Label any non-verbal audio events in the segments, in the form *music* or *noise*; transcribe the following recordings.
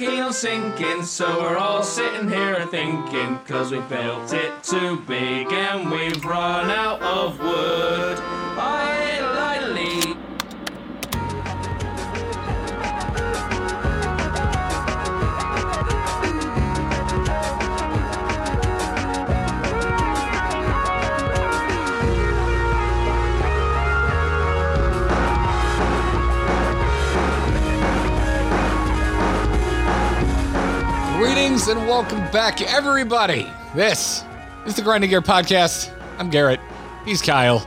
on sinking, so we're all sitting here thinking, cause we built it too big and we've run out of wood. Greetings and welcome back, everybody. This is the Grinding Gear Podcast. I'm Garrett. He's Kyle.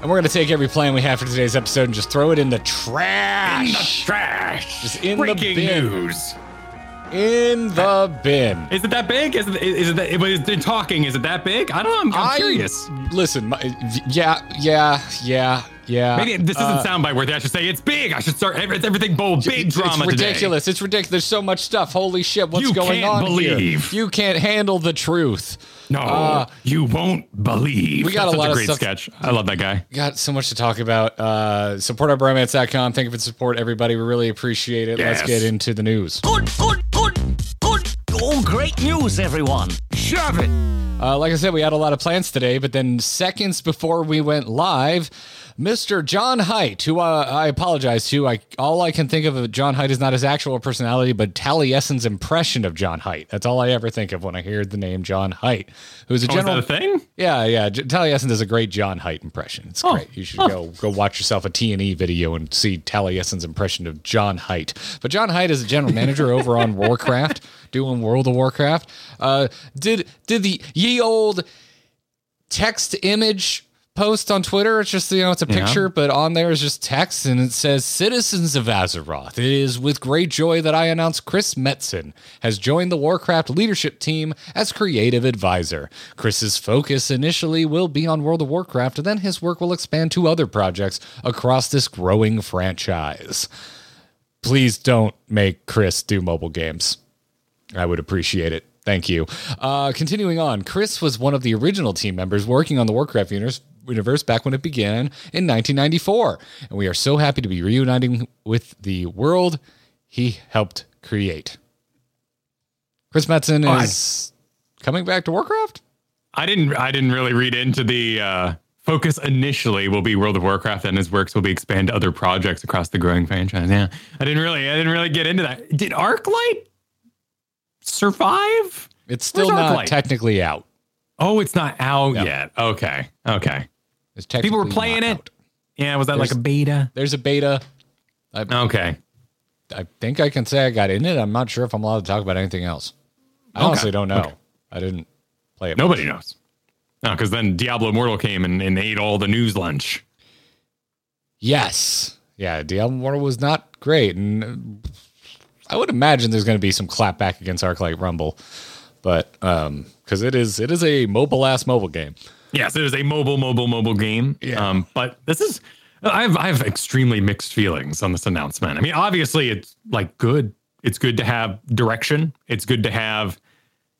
And we're going to take every plan we have for today's episode and just throw it in the trash. Trash. Just in the Breaking bin. news. In the bin. Is it that big? Is it? Is it? That, is it talking? Is it that big? I don't know. I'm, I'm I- curious. Listen, my, yeah, yeah, yeah, yeah. Maybe this doesn't Uh, sound by worthy. I should say it's big. I should start every- everything bold. Big it's, drama it's today. ridiculous. It's ridiculous. There's so much stuff. Holy shit! What's You going can't on here? believe. You can't handle the truth. No, Uh, you won't believe. we got That's a lot such of great sketch. I love that guy. got so much to talk about. Uh, support our bromance.com. Thank you for the support, everybody. We really appreciate it. Let's get into the news. Good, good, good, good. Oh, great news, everyone. Shove it. Uh, like I said, we had a lot of plans today, but then seconds before we went live, Mr. John Hight, who uh, I apologize to, I all I can think of of John Hight is not his actual personality, but Taliesin's impression of John Hight. That's all I ever think of when I hear the name John Hight, who's a Oh, is general. that a thing? Yeah, yeah. Taliesin does a great John Hight impression. It's Oh, great. You should go go watch yourself a T&E video and see Taliesin's impression of John Hight. But John Hight is a general manager *laughs* over on Warcraft, doing World of Warcraft. Uh, did did the ye old text image post on Twitter. It's just, you know, it's a Yeah. picture, but on there is just text and it says Citizens of Azeroth. It is with great joy that I announce Chris Metzen has joined the Warcraft leadership team as creative advisor. Chris's focus initially will be on World of Warcraft, and then his work will expand to other projects across this growing franchise. Please don't make Chris do mobile games. I would appreciate it. Thank you. Uh, continuing on, Chris was one of the original team members working on the Warcraft universe, universe back when it began in 1994. And we are so happy to be reuniting with the world he helped create. Chris Metzen Oh, I- is coming back to Warcraft? I didn't. I didn't really read into the uh, focus. Initially, will be World of Warcraft, and his works will be expand to other projects across the growing franchise. Yeah, I didn't really. I didn't really get into that. Did ArcLight survive? It's still Where's not Arclight? technically out. Oh, it's not out No. yet. Okay. Okay. People were playing it. out. Yeah. Was that like a beta? There's a beta. Okay. I think I can say I got in it. I'm not sure if I'm allowed to talk about anything else. I Okay. honestly don't know. Okay. I didn't play it. Nobody knows. No, because then Diablo Immortal came and, and ate all the news lunch. Yes. Yeah, Diablo Immortal was not great. And I would imagine there's going to be some clapback against Arclight Rumble. But um because it is it is a mobile ass mobile game. Yes, it is a mobile, mobile, mobile game. Yeah. Um, but this is I have I have extremely mixed feelings on this announcement. I mean, obviously it's like good. It's good to have direction. It's good to have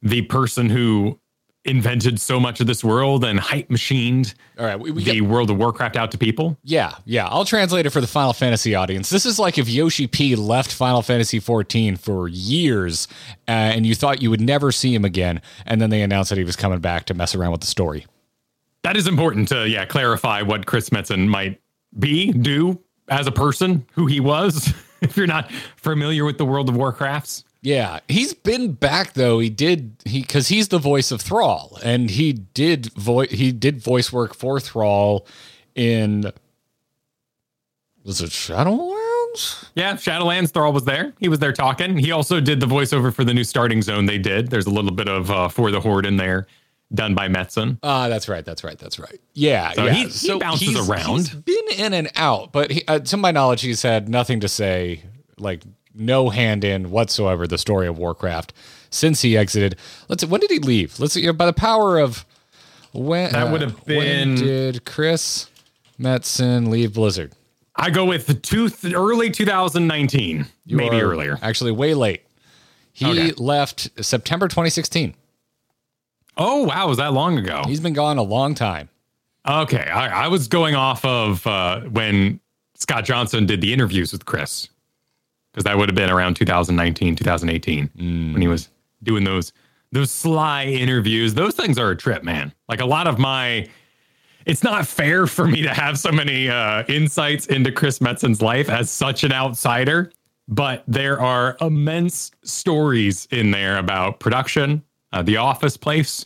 the person who invented so much of this world and hype machined All right, we, we the get, World of Warcraft out to people. yeah, yeah. I'll translate it for the Final Fantasy audience. This is like if Yoshi P left Final Fantasy 14 for years, uh, and you thought you would never see him again, and then they announced that he was coming back to mess around with the story. That is important to yeah clarify what Chris Metzen might be, do as a person, who he was. *laughs* if you're not familiar with the World of Warcrafts. Yeah, he's been back though. He did he because he's the voice of Thrall, and he did voice he did voice work for Thrall in was it Shadowlands? Yeah, Shadowlands, Thrall was there. He was there talking. He also did the voiceover for the new starting zone they did. There's a little bit of uh, For the Horde in there, done by Metzen. Ah, that's right, that's right, that's right. Yeah, So yeah. he- he bounces he's- around. He's been in and out, but he, uh, to my knowledge, he's had nothing to say, like no hand in whatsoever. The story of Warcraft since he exited. Let's. When did he leave? Let's see. By the power of when That would have uh, when been- did Chris Metzen leave Blizzard? I go with the two, early 2019, You maybe earlier. Actually, way late. He Okay. left September 2016. Oh, wow. Was that long ago? He's been gone a long time. Okay. I, I was going off of uh, when Scott Johnson did the interviews with Chris. Because that would have been around 2019, 2018 when he was doing those those sly interviews. Those things are a trip, man. Like a lot of my it's not fair for me to have so many uh, insights into Chris Metzen's life as such an outsider, but there are immense stories in there about production, uh, the office place,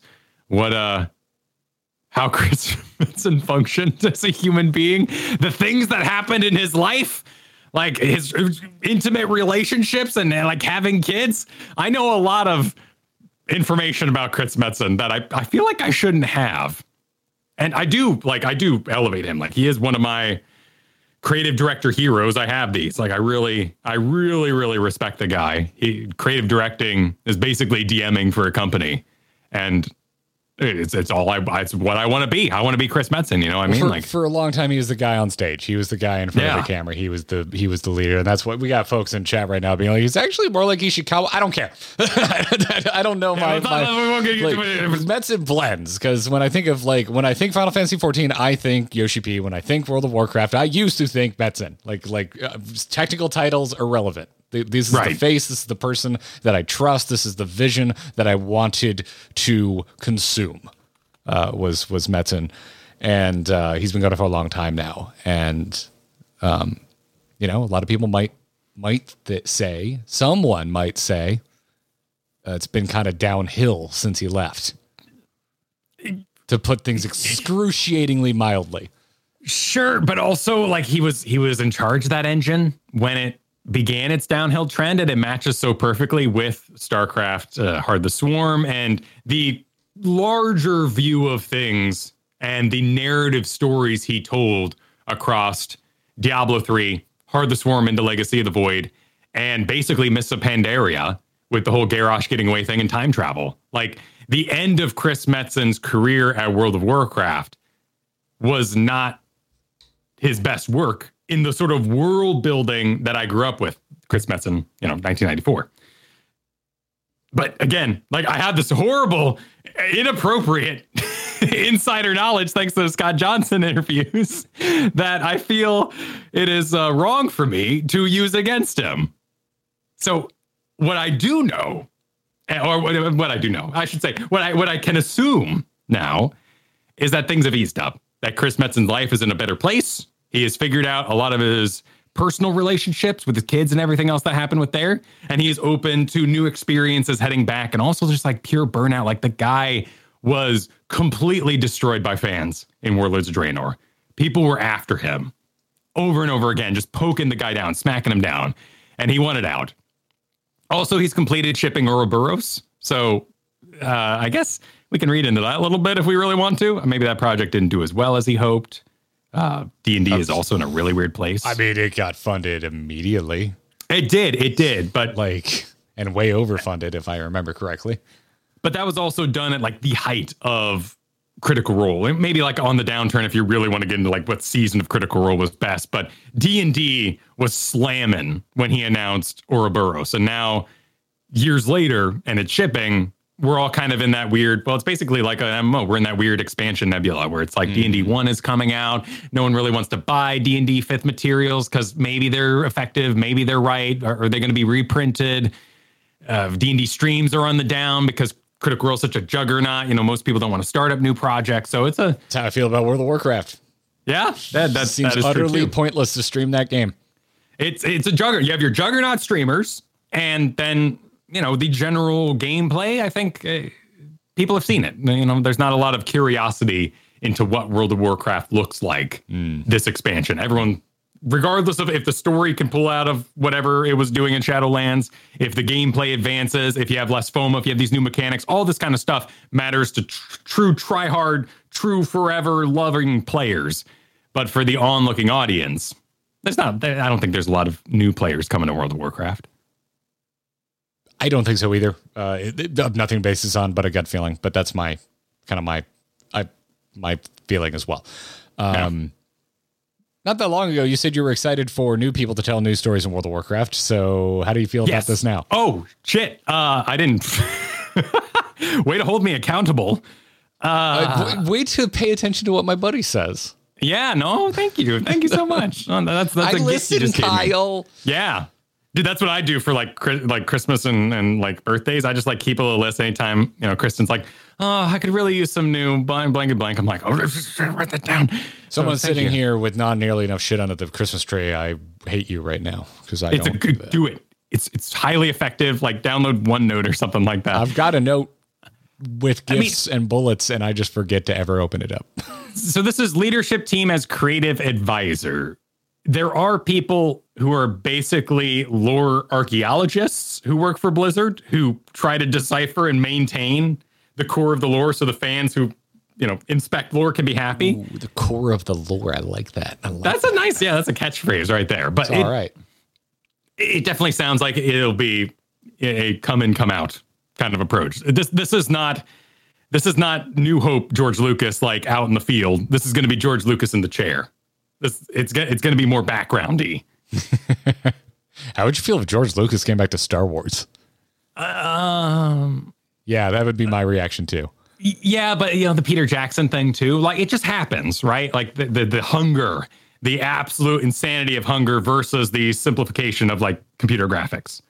what uh how *laughs* Chris Metzen functioned as a human being, the things that happened in his life, like his intimate relationships and, and like having kids. I know a lot of information about Chris Metzen that I, I feel like I shouldn't have. And I do like I do elevate him. Like he is one of my creative director heroes. I have these. Like I really, I really, really respect the guy. He creative directing is basically DMing for a company. And it's it's all I it's what I want to be. I want to be Chris Metzen. You know what I mean? for, like for a long time, he was the guy on stage. He was the guy in front Yeah. of the camera. He was the he was the leader, and that's what we got. Folks in chat right now being like, he's actually more like Ishikawa. I don't care. *laughs* I don't know my. not- my won't like, many- blends because when I think of like when I think Final Fantasy 14, I think Yoshi P. When I think World of Warcraft, I used to think Metzen. Like like uh, technical titles irrelevant. Th- This is the face. This is the person that I trust. This is the vision that I wanted to consume uh, was was Metzen, and uh, he's been going for a long time now. And um, you know, a lot of people might might th- say, someone might say, uh, it's been kind of downhill since he left. To put things excruciatingly mildly. Sure, but also like he was he was in charge of that engine when it began its downhill trend, and it matches so perfectly with StarCraft, uh, Heart of the Swarm, and the larger view of things and the narrative stories he told across Diablo 3, Heart of the Swarm into Legacy of the Void, and basically Mists of Pandaria with the whole Garrosh getting away thing and time travel. Like the end of Chris Metzen's career at World of Warcraft was not his best work in the sort of world building that I grew up with. Chris Metzen, you know, 1994. But again, like I had this horrible, inappropriate *laughs* insider knowledge thanks to Scott Johnson interviews *laughs* that I feel it is uh, wrong for me to use against him. So what I do know, or what, what I do know, I should say, what I what I can assume now is that things have eased up. That Chris Metzen's life is in a better place. He has figured out a lot of his personal relationships with his kids and everything else that happened with there. And he is open to new experiences heading back and also just like pure burnout. Like the guy was completely destroyed by fans in Warlords of Draenor. People were after him over and over again, just poking the guy down, smacking him down. And he wanted out. Also, he's completed shipping Auroboros. So uh, I guess we can read into that a little bit if we really want to. Maybe that project didn't do as well as he hoped. Uh, D&D is also in a really weird place. I mean, it got funded immediately, it did, it did, but like, and way overfunded, if I remember correctly. but that was also done at like the height of Critical Role. And Maybe like on the downturn if you really want to get into like what season of Critical Role was best, but D&D was slamming when he announced Auroboros. And now years later and it's shipping, we're all kind of in that weird, well, it's basically like an MMO. We're in that weird expansion nebula where it's like D&D 1 is coming out. No one really wants to buy D&D 5th materials because maybe they're effective, maybe they're right, or are they going to be reprinted? uh, D&D streams are on the down because Critical Role is such a juggernaut. You know, most people don't want to start up new projects. So it's a, That's how I feel about World of Warcraft. yeah, that, that, Seems that utterly pointless to stream that game. It's, it's a juggernaut. You have your juggernaut streamers and then, you know, the general gameplay. I think uh, people have seen it. You know, there's not a lot of curiosity into what World of Warcraft looks like this expansion. Everyone, regardless of if the story can pull out of whatever it was doing in Shadowlands, if the gameplay advances, if you have less FOMO, if you have these new mechanics, all this kind of stuff matters to tr- true try hard, true forever loving players. But for the onlooking audience, there's not. I don't think there's a lot of new players coming to World of Warcraft. I don't think so either. Uh, it, it- uh, nothing bases on but a gut feeling, but that's my kind of my I my feeling as well. Um, Not that long ago, you said you were excited for new people to tell news stories in World of Warcraft. So, how do you feel about this now? Oh shit! Uh, I didn't. *laughs* Way to hold me accountable. Uh, w- wait to pay attention to what my buddy says. Yeah, no, thank you, thank you so *laughs* much. Oh, that's that's I a gift you just gave me. Kyle. Yeah, Dude, that's what I do for like like Christmas and, and like birthdays. I just like keep a little list anytime, you know, Kristen's like, oh, I could really use some new blank blank blank. I'm like, oh, write that down. Someone's So, sitting you. here with not nearly enough shit under the Christmas tree. I hate you right now because I It's don't do good that. do it. It's it's highly effective. Like download OneNote or something like that. I've got a note with I mean- gifts and bullets, and I just forget to ever open it up. *laughs* so this is leadership team as creative advisor. There are people who are basically lore archaeologists who work for Blizzard who try to decipher and maintain the core of the lore so the fans who, you know, inspect lore can be happy. Ooh, the core of the lore. I like that. I like That's a nice, yeah, that's a catchphrase right there. But it, all right. it definitely sounds like it'll be a come in, come out kind of approach. This this is not this is not New Hope George Lucas like out in the field. This is going to be George Lucas in the chair. It's go- it's going to be more backgroundy. *laughs* How would you feel if George Lucas came back to Star Wars? Um. Yeah, that would be my reaction too. Yeah, but you know the Peter Jackson thing too. Like it just happens, right? Like the the, the hunger, the absolute insanity of hunger versus the simplification of like computer graphics.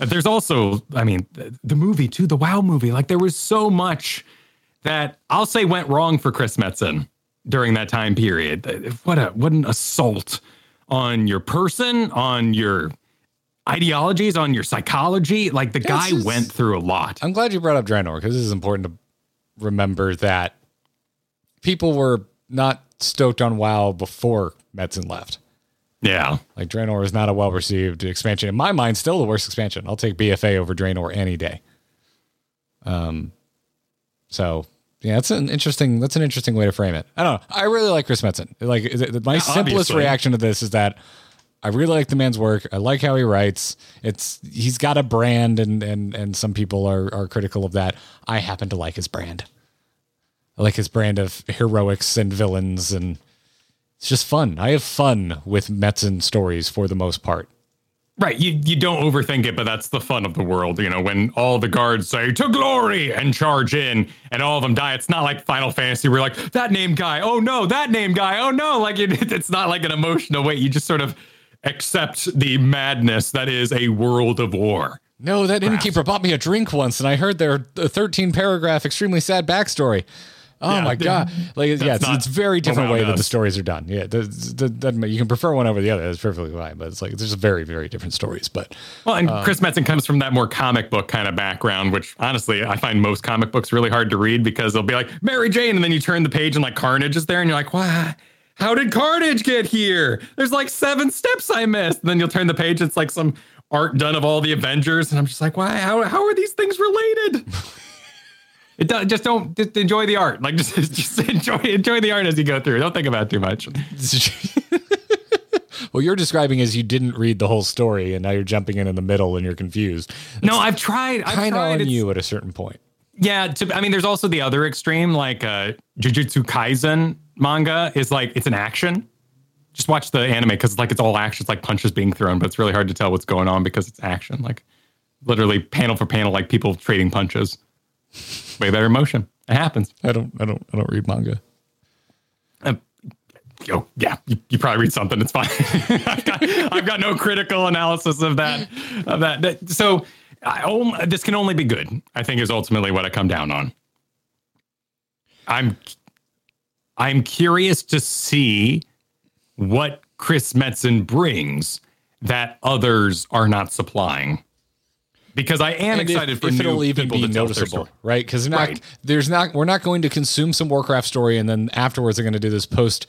Uh, There's also, I mean, the, the movie too, the WoW movie. Like there was so much that I'll say went wrong for Chris Metzen during that time period. What a what an assault on your person, on your ideologies, on your psychology. Like the guy is- went through a lot. I'm glad you brought up Draenor because this is important to remember that people were not stoked on WoW before Metzen left. Yeah. Like Draenor is not a well received expansion. In my mind, still the worst expansion. I'll take BFA over Draenor any day. Um, so yeah, that's an interesting. That's an interesting way to frame it. I don't know. I really like Chris Metzen. Like my simplest reaction to this is that I really like the man's work. I like how he writes. It's he's got a brand, and and and some people are are critical of that. I happen to like his brand. I like his brand of heroics and villains, and it's just fun. I have fun with Metzen stories for the most part. Right. You you don't overthink it, but that's the fun of the world. You know, when all the guards say to glory and charge in and all of them die, it's not like Final Fantasy where like that name guy, oh no, that name guy, oh no. Like it, *laughs* it's not like an emotional way. You just sort of accept the madness that is a world of war. No, that innkeeper bought me a drink once, and I heard their 13 paragraph, extremely sad backstory. Oh Yeah, my god! Like, yeah, it's, it's very different way WoW that the stories are done. Yeah, the, the, the, you can prefer one over the other. That's perfectly fine, but it's like there's very, very different stories. But Well, and uh, Chris Metzen comes from that more comic book kind of background, which honestly, I find most comic books really hard to read because they'll be like Mary Jane, and then you turn the page and like Carnage is there, and you're like, why? How did Carnage get here? There's like seven steps I missed. And then you'll turn the page, it's like some art done of all the Avengers, and I'm just like, why? How, how are these things related? *laughs* It does, just don't just enjoy the art. Like *laughs* just just enjoy enjoy the art as you go through. Don't think about it too much. *laughs* what you're describing is you didn't read the whole story, and now you're jumping in in the middle, and you're confused. No, I've tried. I've Kind of on It's- you at a certain point. Yeah, to, I mean, there's also the other extreme, like uh, Jujutsu Kaisen manga is like it's an action. Just watch the anime because it's like it's all action. It's like punches being thrown, but it's really hard to tell what's going on because it's action. Like literally panel for panel, like people trading punches. Way better emotion. It happens. I don't, I don't, I don't read manga. Uh, oh, yeah, you, you probably read something. It's fine. *laughs* I've, got, I've got no critical analysis of that. Of that. That- so I, om- this can only be good. I think is ultimately what I come down on. I'm I'm curious to see what Chris Metzen brings that others are not supplying. Because I am And if- excited for if new it'll even people be to tell their noticeable, right? Because not Right. there's not we're not going to consume some Warcraft story and then afterwards they're going to do this post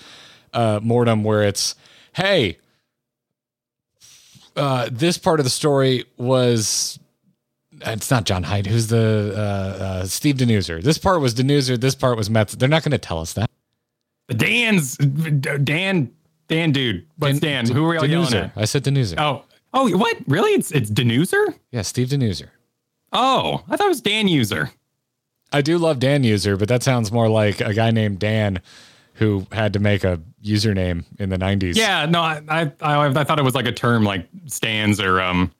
uh, mortem where it's hey, uh, this part of the story was. It's not John Hight. Who's the uh, uh, Steve Danuser? This part was Danuser. This part was Metz. They're not going to tell us that. Dan's Dan Dan dude. What's Dan? Who are y'all yelling at? I said Danuser. Oh, oh, what? Really? It's it's Danuser? Yeah, Steve Danuser. Oh, I thought it was Dan User. I do love Dan User, but that sounds more like a guy named Dan who had to make a username in the 90s. Yeah, no, I I, I I thought it was like a term like Stans or um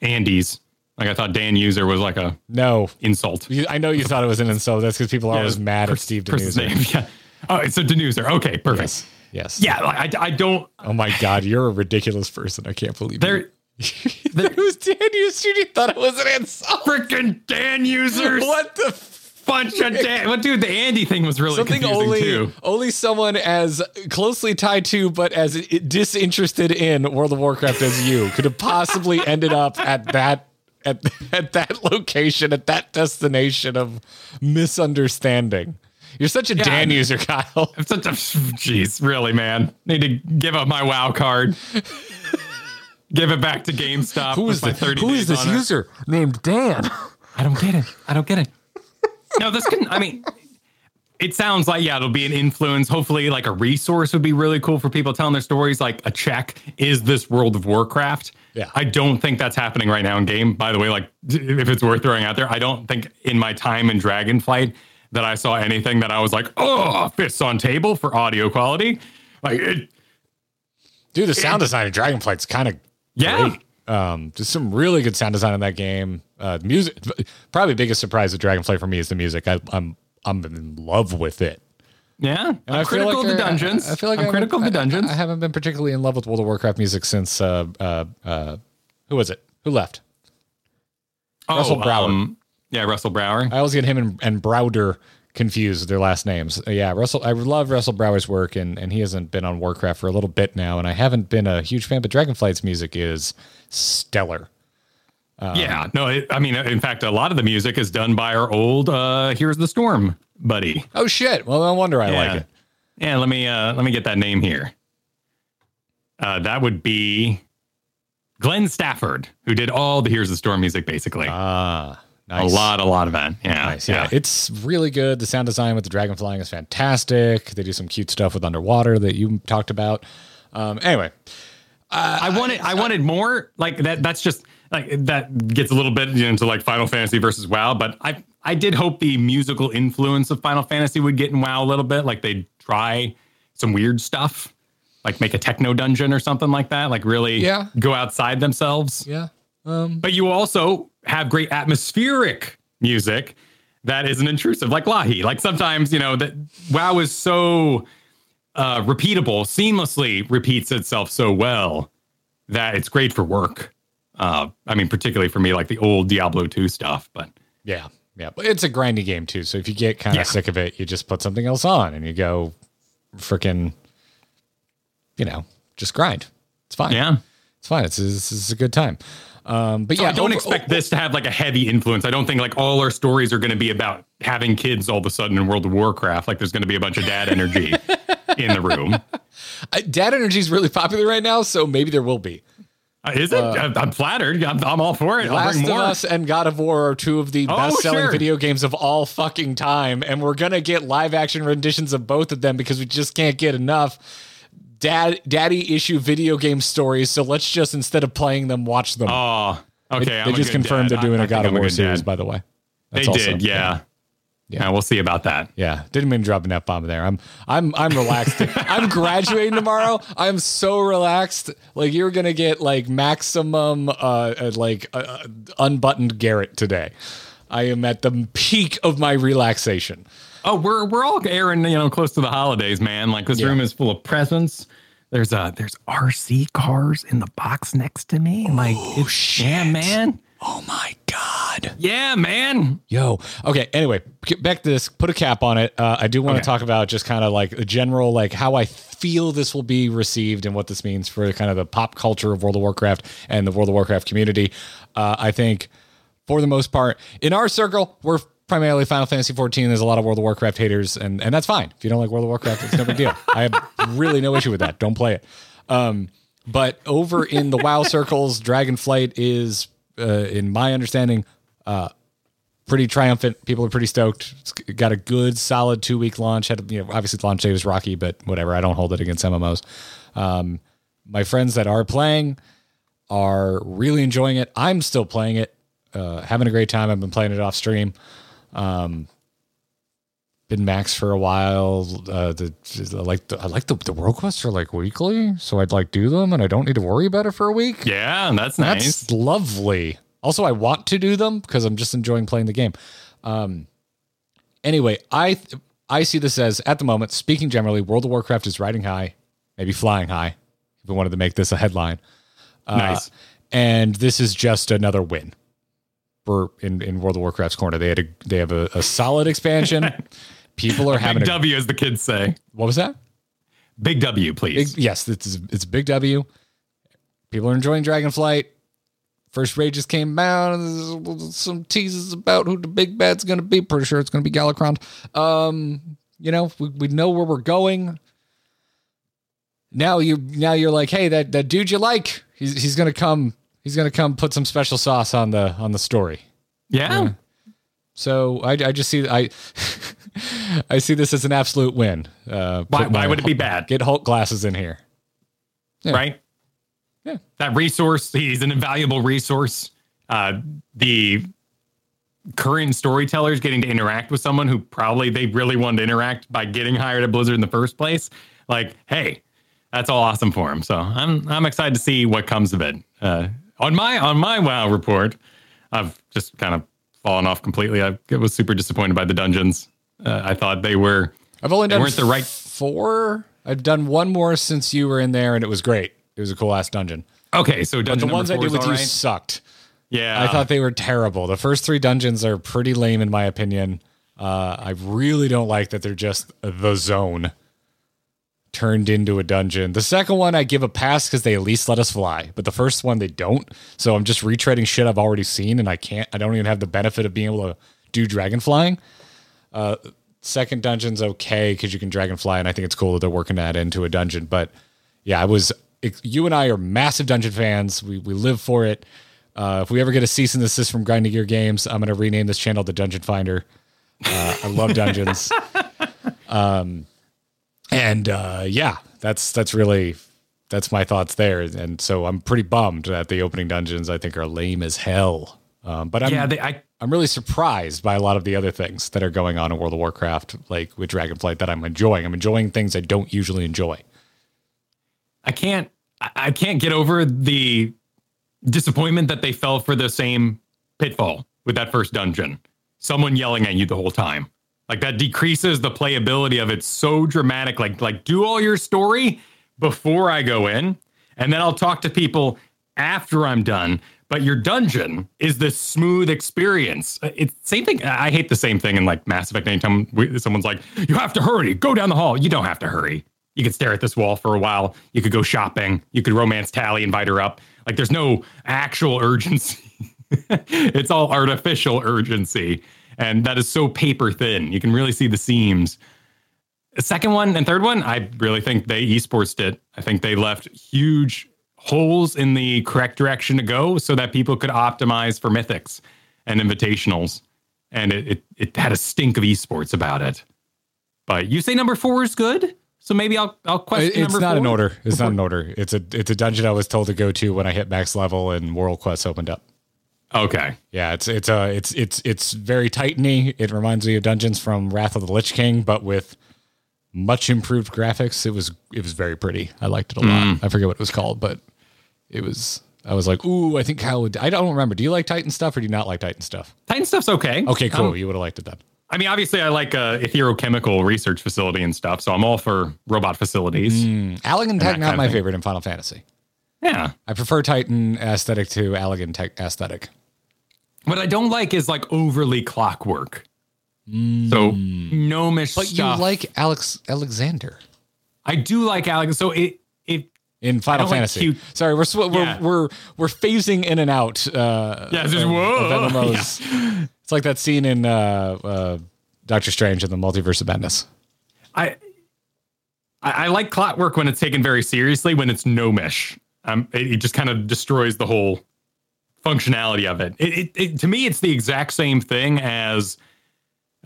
Andes. Like I thought Dan User was like a No, insult. You- I know you thought it was an insult. That's because people are always Yeah, mad at Steve name. *laughs* Yeah. Oh, it's a Danuser. Okay, perfect. Yes. Yes. Yeah, like, I I don't Oh my God, you're a ridiculous person. I can't believe there. you. *laughs* it was Dan User. You thought it was an insult. Freaking Dan users. *laughs* What the f- bunch of Dan? Well, dude, the Andy thing was really something confusing only too. only someone as closely tied to but as disinterested in World of Warcraft as you could have possibly *laughs* ended up at that at, at that location at that destination of misunderstanding. You're such a Yeah. Dan user, Kyle. I'm such a jeez, really, man. Need to give up my WoW card. Give it back to GameStop. Who is, with is my the, 30 who days is this on it. user named Dan? I don't get it. I don't get it. No, this can. I mean, it sounds like yeah, it'll be an influence. Hopefully, like a resource would be really cool for people telling their stories. Like a check is this World of Warcraft. Yeah. I don't think that's happening right now in game. By the way, like if it's worth throwing out there, I don't think in my time in Dragonflight that I saw anything that I was like, oh, fists on table for audio quality. Like it, Dude, the sound design in Dragonflight's kind of yeah. Um, just some really good sound design in that game. Uh, music, probably biggest surprise of Dragonflight for me is the music. I, I'm I'm in love with it. Yeah, And I'm critical of the dungeons. I, I feel like I'm I critical of the dungeons. I, I haven't been particularly in love with World of Warcraft music since uh uh uh who was it? Who left? Russell Brower. um, yeah, Russell Brower. I always get him and, and Browder confused their last names. Uh, yeah, Russell. I love Russell Brower's work, and and he hasn't been on Warcraft for a little bit now, and I haven't been a huge fan. But Dragonflight's music is stellar. yeah, no, it, I mean, in fact, a lot of the music is done by our old uh, "Heroes of the Storm" buddy. Oh shit! Well, no wonder I yeah. like it. Yeah, let me uh, let me get that name here. Uh, that would be Glenn Stafford, who did all the "Heroes of the Storm" music, basically. Ah, a lot, a lot of that. Yeah, Nice. Yeah. it's really good. The sound design with the dragon flying is fantastic. They do some cute stuff with underwater that you talked about. Um, anyway, I wanted I wanted more like that. That's just like that gets a little bit into like Final Fantasy versus WoW, but I I did hope the musical influence of Final Fantasy would get in WoW a little bit. Like they'd try some weird stuff, like make a techno dungeon or something like that. Like really Yeah. go outside themselves. yeah. Um, But you also have great atmospheric music that isn't intrusive, like Lahi. Like sometimes, you know, that WoW is so uh, repeatable, seamlessly repeats itself so well that it's great for work. Uh, I mean, particularly for me, like the old Diablo 2 stuff. But Yeah. Yeah. But it's a grindy game too. So if you get kind of Yeah. sick of it, you just put something else on and you go freaking, you know, just grind. It's fine. yeah. It's fine. It's, it's, it's a good time. Um, but So yeah, I don't over- expect this to have like a heavy influence. I don't think like all our stories are going to be about having kids all of a sudden in World of Warcraft. Like there's going to be a bunch of dad energy *laughs* in the room. I, Dad Energy is really popular right now, so maybe there will be. Uh, Is it? I'm, I'm flattered. I'm, I'm all for it. Last of. Us and God of War are two of the Oh, best-selling sure. video games of all fucking time, and we're gonna get live-action renditions of both of them because we just can't get enough dad daddy issue video game stories. So let's just instead of playing them, watch them. Oh, okay. they I'm just confirmed dad. they're doing I- a God of War series, dad. by the way. They That's also- did, yeah. yeah. we'll see about that. Yeah, didn't mean to drop an F bomb there. I'm I'm I'm relaxed. *laughs* I'm graduating tomorrow. I'm so relaxed. Like you're gonna get like maximum uh, uh like uh, unbuttoned Garrett today. I am at the peak of my relaxation. Oh, we're we're all airing, you know, close to the holidays, man. Like this Yeah. room is full of presents. There's a there's RC cars in the box next to me. Like it's yeah, man. Oh my god. Yeah, man. Yo. Okay. Anyway, get back to this. Put a cap on it. Uh, I do want to Okay. talk about just kind of like the general, like how I feel this will be received and what this means for kind of the pop culture of World of Warcraft and the World of Warcraft community. Uh, I think, for the most part, in our circle, we're primarily Final Fantasy 14. There's a lot of World of Warcraft haters, and and that's fine. If you don't like World of Warcraft, it's no big deal. I have really no issue with that. Don't play it. Um, but over in the WoW circles, Dragonflight is, uh, in my understanding, pretty triumphant. People are pretty stoked. It's got a good, solid two week launch. Had you know, obviously the launch date was rocky, but whatever. I don't hold it against MMOs. Um, my friends that are playing are really enjoying it. I'm still playing it, uh, having a great time. I've been playing it off stream. Um, been max for a while. Uh, the, I like the, I like the, the world quests are like weekly, so I'd like do them, and I don't need to worry about it for a week. Yeah, that's That's nice. lovely. Also, I want to do them because I'm just enjoying playing the game. Um, anyway, I I see this as at the moment, speaking generally, World of Warcraft is riding high, maybe flying high. If we wanted to make this a headline, Uh, nice. and this is just another win. For in, in World of Warcraft's corner, they had a they have a, a solid expansion. *laughs* People are having Big a, W, as the kids say. what was that? Big W, please. Big, yes, it's it's big W. People are enjoying Dragonflight. First raid just came out. Some teases about who the big bad's going to be. Pretty sure it's going to be Galakrond. Um, you know, we, we know where we're going. Now you now you're like, hey, that that dude you like, he's he's going to come. He's going to come put some special sauce on the on the story. yeah. So I, I just see I *laughs* I see this as an absolute win. Uh, Why, why would it be bad? Get Hulk glasses in here. Yeah. Right? Yeah. That resource, he's an invaluable resource. Uh, the current storytellers getting to interact with someone who probably they really wanted to interact by getting hired at Blizzard in the first place. Like, hey, that's all awesome for him. So I'm I'm excited to see what comes of it. Uh, on my on my WoW report, I've just kind of fallen off completely. I was super disappointed by the dungeons. Uh, I thought they were I've only done weren't the right- four. I've done one more since you were in there, and it was great. It was a cool ass dungeon. okay. So But the ones I did with you right? sucked. yeah, I thought they were terrible. The first three dungeons are pretty lame, in my opinion. Uh, I really don't like that they're just the zone turned into a dungeon. The second one I give a pass because they at least let us fly, but the first one they don't. So I'm just retreading shit I've already seen, and I can't. I don't even have the benefit of being able to do dragon flying. Uh, second dungeon's okay because you can dragon fly, and I think it's cool that they're working that into a dungeon. But yeah, I was. You and I are massive dungeon fans. We we live for it. Uh, if we ever get a cease and desist from Grinding Gear Games, I'm going to rename this channel the Dungeon Finder. Uh, I love dungeons. *laughs* Um, and uh, yeah, that's that's really that's my thoughts there. And so I'm pretty bummed that the opening dungeons I think are lame as hell. Um, but I'm yeah, they, I I'm really surprised by a lot of the other things that are going on in World of Warcraft, like with Dragonflight, that I'm enjoying. I'm enjoying things I don't usually enjoy. I can't I- I can't get over the disappointment that they fell for the same pitfall with that first dungeon. Someone yelling at you the whole time. Like that decreases the playability of it so dramatic. Like like do all your story before I go in, and then I'll talk to people after I'm done. But your dungeon is this smooth experience. Uh, it's same thing. I hate the same thing in like Mass Effect. Anytime we, someone's like, "You have to hurry, go down the hall." You don't have to hurry. You could stare at this wall for a while. You could go shopping. You could romance Tali, invite her up. Like there's no actual *laughs* urgency. it's all artificial urgency. And that is so paper thin. You can really see the seams. The second one and third one, I really think they esports did. I think they left huge holes in the correct direction to go so that people could optimize for mythics and invitationals. And it, it, it had a stink of esports about it. But you say number four is good? So maybe I'll I'll uh, question It's not an order. It's not an order. It's a it's a dungeon I was told to go to when I hit max level and World Quest opened up. Okay. Yeah, it's it's a it's it's it's very tighteny. It reminds me of dungeons from Wrath of the Lich King, but with much improved graphics. It was it was very pretty. I liked it a lot. Mm. I forget what it was called, but it was. I was like, ooh, I think Kyle would. I don't remember. Do you like Titan stuff or do you not like Titan stuff? Titan stuff's okay. Okay, cool. Um, you would have liked it then. I mean, obviously, I like uh, a aetherochemical research facility and stuff, so I'm all for robot facilities. Mm. Allagan Tech not my thing. favorite in Final Fantasy. Yeah. I prefer Titan aesthetic to Allagan Tech aesthetic. What I don't like is like overly clockwork. So gnomish stuff. But stuff. you like Alex Alexander I do like Alex. So it it in Final like Fantasy. cute- Sorry, we're, we're Yeah. we're we're phasing in and out. Uh, Yeah, it's just, of- whoa. *laughs* of MMOs. It's like that scene in uh, uh, Doctor Strange in the Multiverse of Madness. I I, I like clockwork when it's taken very seriously. When it's gnomish, um, it, it just kind of destroys the whole functionality of it. It, it, it. To me, it's the exact same thing as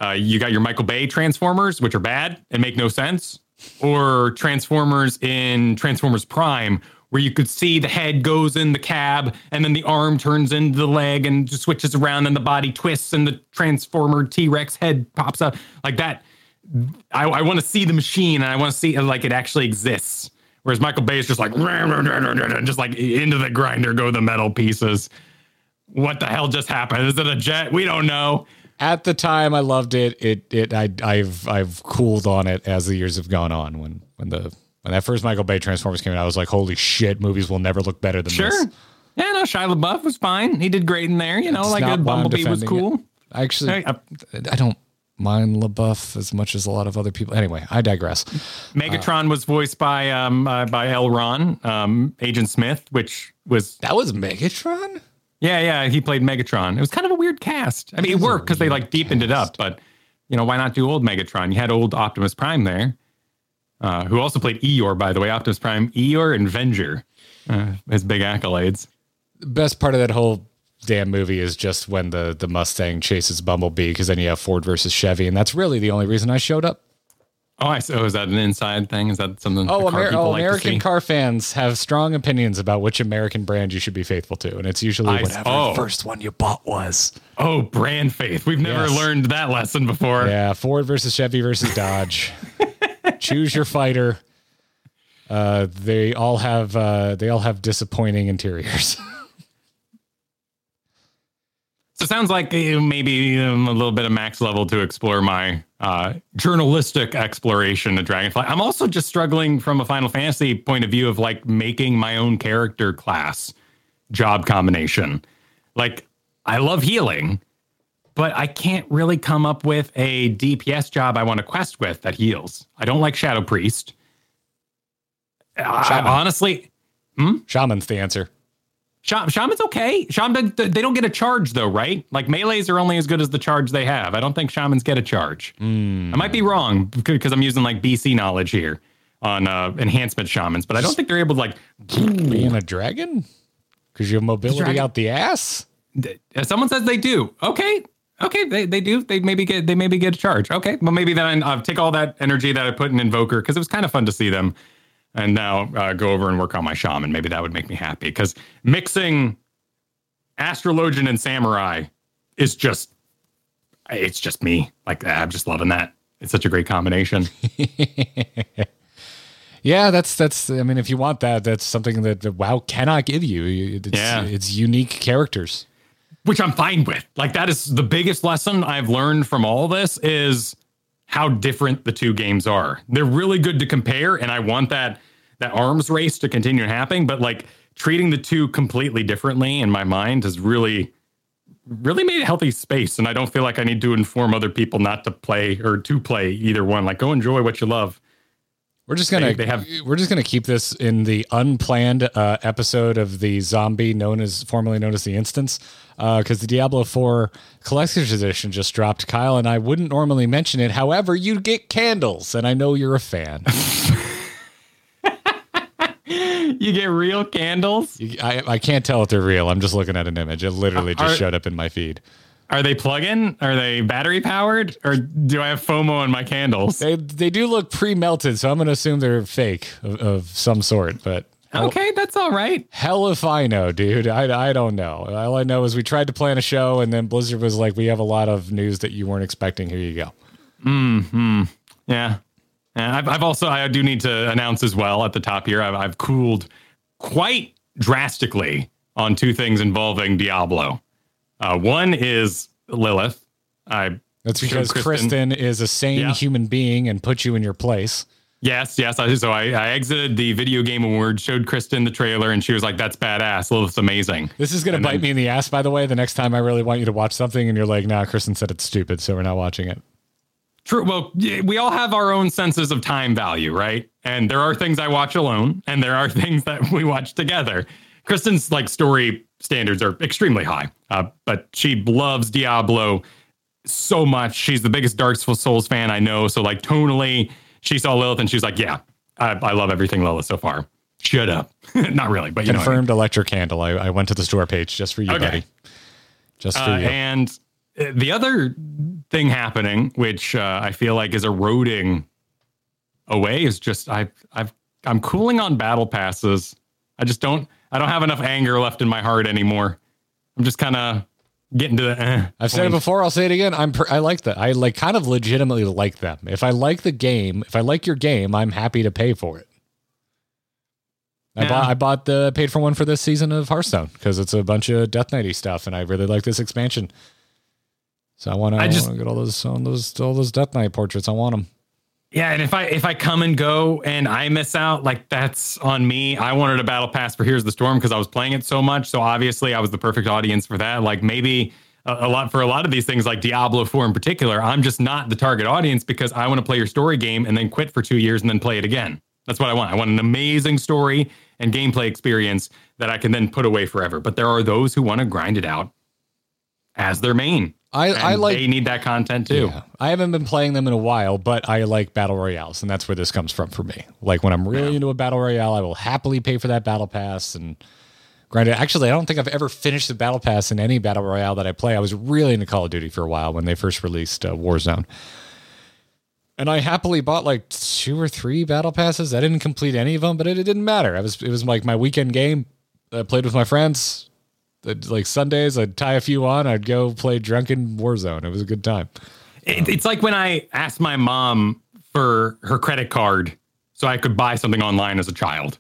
uh, you got your Michael Bay Transformers, which are bad and make no sense, or Transformers in Transformers Prime, where you could see the head goes in the cab and then the arm turns into the leg and just switches around and the body twists and the Transformer T Rex head pops up like that. I, I want to see the machine and I want to see like it actually exists. Whereas Michael Bay is just like *laughs* just like into the grinder go the metal pieces. What the hell just happened? Is it a jet? We don't know. At the time, I loved it. It it I I've I've cooled on it as the years have gone on. When when the when that first Michael Bay Transformers came out, I was like, holy shit, movies will never look better than Sure. this. Yeah, no, Shia LaBeouf was fine. He did great in there. You know, It's like a Bumblebee was cool. Actually, Hey, uh, I don't mind LaBeouf as much as a lot of other people. Anyway, I digress. Megatron was voiced by um uh, by Elrond, um, Agent Smith, which was That was Megatron. Yeah, yeah. He played Megatron. It was kind of a weird cast. I mean, it, worked because they like deepened it up, but you know, why not do old Megatron? You had old Optimus Prime there, uh, who also played Eeyore, by the way. Optimus Prime, Eeyore, and Venger, uh, his big accolades. The best part of that whole damn movie is just when the the Mustang chases Bumblebee because then you have Ford versus Chevy, and that's really the only reason I showed up. Oh, I so is that an inside thing? Is that something? Oh, the car Amer- people oh like American see? car fans have strong opinions about which American brand you should be faithful to, and it's usually I- whatever oh. the first one you bought was. Oh, brand faith. We've never Yes. learned that lesson before. Yeah, Ford versus Chevy versus Dodge. *laughs* Choose your fighter. Uh, they all have uh, they all have disappointing interiors. *laughs* So it sounds like uh, maybe um, a little bit of max level to explore my uh, journalistic exploration of Dragonflight. I'm also just struggling from a Final Fantasy point of view of like making my own character class job combination. Like, I love healing, but I can't really come up with a DPS job I want to quest with that heals. I don't like Shadow Priest. I, Shaman. honestly, Shaman's the answer. Sha- Shaman's okay. Shaman, they don't get a charge though, right? Like melees are only as good as the charge they have. I don't think shamans get a charge. I might be hmm. wrong because I'm using like BC knowledge here on uh, enhancement shamans, but I don't think they're able to like. Being a dragon? Because you have mobility Dragon- out the ass? Uh, someone says they do. Okay, okay, they, they do. They maybe get they maybe get a charge. Okay, well maybe then I'll take all that energy that I put in Evoker because it was kind of fun to see them, and now uh, go over and work on my shaman. Maybe that would make me happy because mixing astrologian and samurai is just it's just me. Like I'm just loving that. It's such a great combination. *laughs* Yeah, that's that's. I mean, if you want that, that's something that, that WoW cannot give you. You- It's, Yeah. it's unique characters. which I'm fine with. Like that is the biggest lesson I've learned from all this is how different the two games are. They're really good to compare, and I want that that arms race to continue happening. But like treating the two completely differently in my mind has really really made a healthy space and i don't feel like i need to inform other people not to play or to play either one like go enjoy what you love We're just gonna They- they have- we're just gonna keep this in the unplanned uh, episode of the zombie known as formerly known as the instance because the Diablo 4 collector's edition just dropped. Kyle and I wouldn't normally mention it. However, you get candles, and I know you're a fan. *laughs* you get real candles You- I, I can't tell if they're real. I'm just looking at an image. It literally just Are- showed up in my feed. Are they plug-in are they battery powered or do i have fomo on my candles They they do look pre-melted, so I'm gonna assume they're fake of, of some sort. But okay that's all right hell if I know, dude. I, I don't know. All I know is we tried to plan a show, and then Blizzard was like, "We have a lot of news that you weren't expecting. Here you go." Hmm. Yeah. And I've, I've also, I do need to announce as well at the top here, I've, I've cooled quite drastically on two things involving Diablo. Uh, one is Lilith. I That's because Kristen, is a sane Yeah. human being and put you in your place. Yes, yes. I, so I, I exited the video game award, showed Kristen the trailer, and she was like, "That's badass. Lilith's amazing." This is gonna And bite then- me in the ass, by the way. The next time I really want you to watch something, and you're like, "Nah, Kristen said it's stupid, so we're not watching it." True. Well, yeah, we all have our own senses of time value, right? And there are things I watch alone, and there are *laughs* things that we watch together. Kristen's like story standards are extremely high, uh, but she loves Diablo so much. She's the biggest Dark Souls fan I know. So like tonally, she saw Lilith and she's like, "Yeah, I, I love everything Lilith so far." Shut up. *laughs* Not really, but you know. what I mean. Confirmed electric candle. I, I went to the store page just for you, Okay. buddy. Just for Uh, you. and uh, the other thing happening, which uh, I feel like is eroding away, is just I I've I'm cooling on battle passes. I just don't I don't have enough anger left in my heart anymore. I'm just kind of getting to the. Eh, I've said it before. I'll say it again. I'm per- I like that. I like kind of legitimately like them. If I like the game, if I like your game, I'm happy to pay for it. I Yeah. bought I bought the paid for one for this season of Hearthstone because it's a bunch of Death Knighty stuff, and I really like this expansion. So I want to I just- get all those all those all those Death Knight portraits. I want them. Yeah, and if I if I come and go and I miss out, like that's on me. I wanted a battle pass for Heroes of the Storm because I was playing it so much. So obviously I was the perfect audience for that. Like maybe a, a lot for a lot of these things, like Diablo 4 in particular, I'm just not the target audience because I want to play your story game and then quit for two years and then play it again. That's what I want. I want an amazing story and gameplay experience that I can then put away forever. But there are those who want to grind it out as their main. I, I like they need that content too. Yeah. I haven't been playing them in a while, but I like battle royales, and that's where this comes from for me. Like when I'm really into a battle royale, I will happily pay for that battle pass and grind it. Actually, I don't think I've ever finished the battle pass in any battle royale that I play. I was really into Call of Duty for a while when they first released uh, Warzone. And I happily bought like two or three battle passes. I didn't complete any of them, but it, it didn't matter. I was it was like my weekend game. I played with my friends. Like Sundays, I'd tie a few on. I'd go play drunken Warzone. It was a good time. It, it's like when I asked my mom for her credit card so I could buy something online as a child.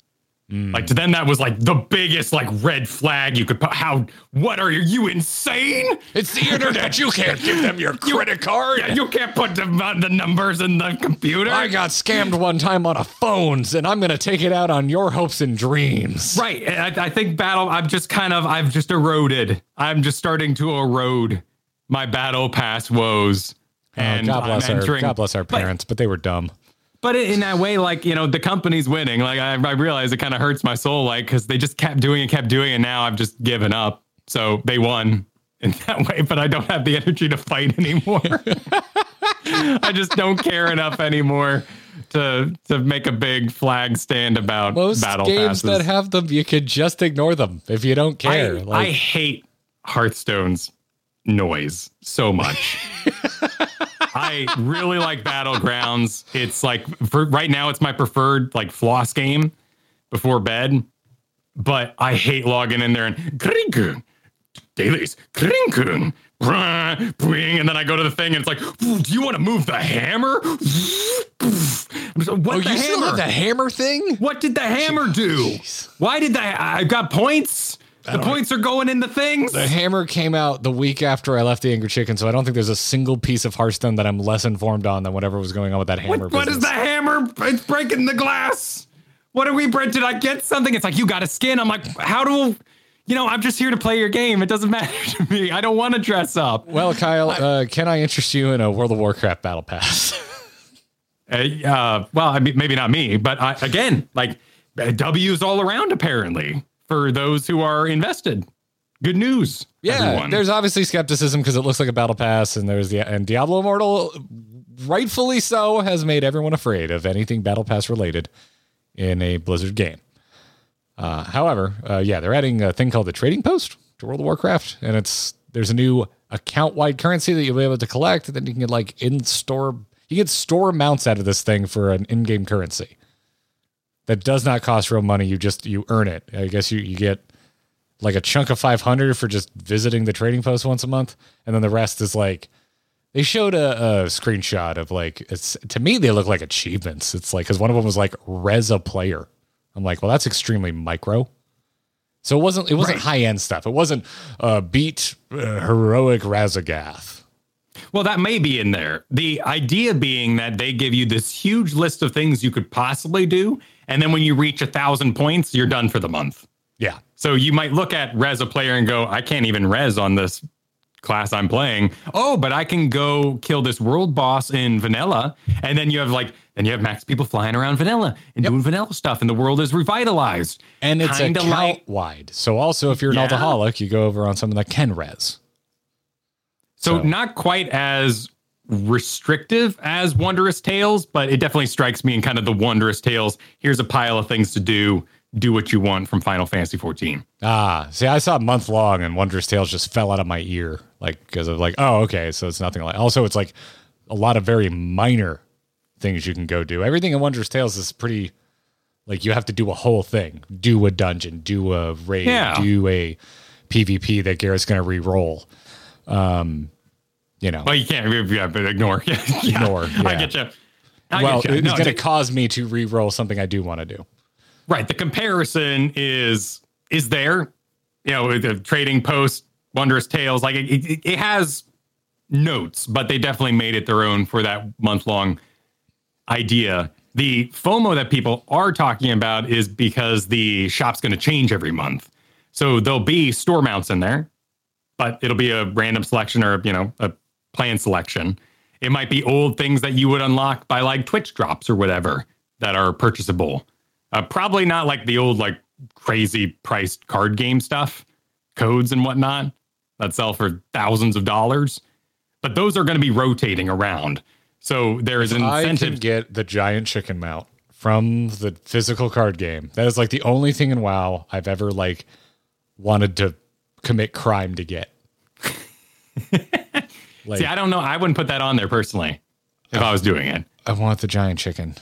Mm. Like to them, that was like the biggest like red flag you could put. How? What are you? You insane? It's the internet. You can't give them your *laughs* credit card. Yeah, you can't put the, uh, the numbers in the computer. I got scammed one time on a phones, and I'm going to take it out on your hopes and dreams. Right. I, I think battle. I've just kind of. I've just eroded. I'm just starting to erode my battle pass woes. Oh, and God bless I'm our entering- God bless our but- parents, but they were dumb. But in that way, like you know, the company's winning. Like I, I realize it kind of hurts my soul, like because they just kept doing and kept doing, and now I've just given up. So they won in *laughs* that way, but I don't have the energy to fight anymore. *laughs* I just don't care enough anymore to to make a big flag stand about Most battle games passes. that have them, you could just ignore them if you don't care. I like, hate Hearthstone's noise so much. *laughs* I really like Battlegrounds. It's like for right now, it's my preferred like floss game before bed. But I hate logging in there and kring, dailies bring, and then I go to the thing and it's like, do you want to move the hammer? I'm just like, what oh, the you still hammer? have the hammer thing? What did the hammer do? Why did that? I got points. The points are going into things. The hammer came out the week after I left the Angry Chicken, so I don't think there's a single piece of Hearthstone that I'm less informed on than whatever was going on with that hammer. What, what is the hammer? It's breaking the glass. What are we, Brent? Did I get something? It's like, you got a skin. I'm like, how do, you know, I'm just here to play your game. It doesn't *laughs* matter to me. I don't want to dress up. Well, Kyle, uh, can I interest you in a World of Warcraft battle pass? *laughs* Uh, uh, well, I mean, maybe not me, but I, again, like W's all around apparently for those who are invested. Good news. Yeah, everyone. there's obviously skepticism because it looks like a battle pass, and there's the and Diablo Immortal, rightfully so, has made everyone afraid of anything battle pass related in a Blizzard game. Uh, however, uh, yeah, they're adding a thing called the Trading Post to World of Warcraft, and it's there's a new account wide currency that you'll be able to collect, and then you can get like in store, you get store amounts out of this thing for an in game currency that does not cost real money. You just you earn it. I guess you you get like a chunk of 500 for just visiting the trading post once a month and then the rest is like they showed a, a screenshot of like it's to me they look like achievements it's like because one of them was like res a player i'm like well that's extremely micro so it wasn't it wasn't high end stuff it wasn't uh beat uh, heroic Raszageth Well, that may be in there. The idea being that they give you this huge list of things you could possibly do. And then when you reach a thousand points, you're done for the month. yeah So you might look at res a player and go, I can't even res on this class I'm playing. Oh, but I can go kill this world boss in vanilla. And then you have like, then you have max people flying around vanilla and doing vanilla stuff, and the world is revitalized. and it's Kinda account like- wide so also if you're an Yeah. alcoholic you go over on something that can res So, So- not quite as restrictive as Wondrous Tales, but it definitely strikes me in kind of the Wondrous Tales. Here's a pile of things to do. Do what you want from Final Fantasy 14. Ah, see, I saw month long, and Wondrous Tales just fell out of my ear, like because of like, oh, okay, so it's nothing like. Also, it's like a lot of very minor things you can go do. Everything in Wondrous Tales is pretty, like you have to do a whole thing, do a dungeon, do a raid, Yeah. do a PvP that Garrett's going to re-roll. Um, you know, Well, you can't, yeah, but ignore. Yeah, *laughs* yeah. Ignore, I get you. I well, get you. it's No, going to cause me to re-roll something I do want to do. right. The comparison is is there. You know, the trading post, Wondrous Tales, like it, it, it has notes, but they definitely made it their own for that month long idea. The FOMO that people are talking about is because the shop's going to change every month. So there'll be store mounts in there, but it'll be a random selection or, you know, a plan selection. It might be old things that you would unlock by like Twitch drops or whatever that are purchasable. Uh, probably not like the old, like crazy priced card game stuff, codes and whatnot that sell for thousands of dollars. But those are going to be rotating around. So there is an I incentive. can get the giant chicken mount from the physical card game. That is like the only thing in WoW I've ever like wanted to commit crime to get. *laughs* like See, I don't know. I wouldn't put that on there personally if I was doing it. I want the giant chicken.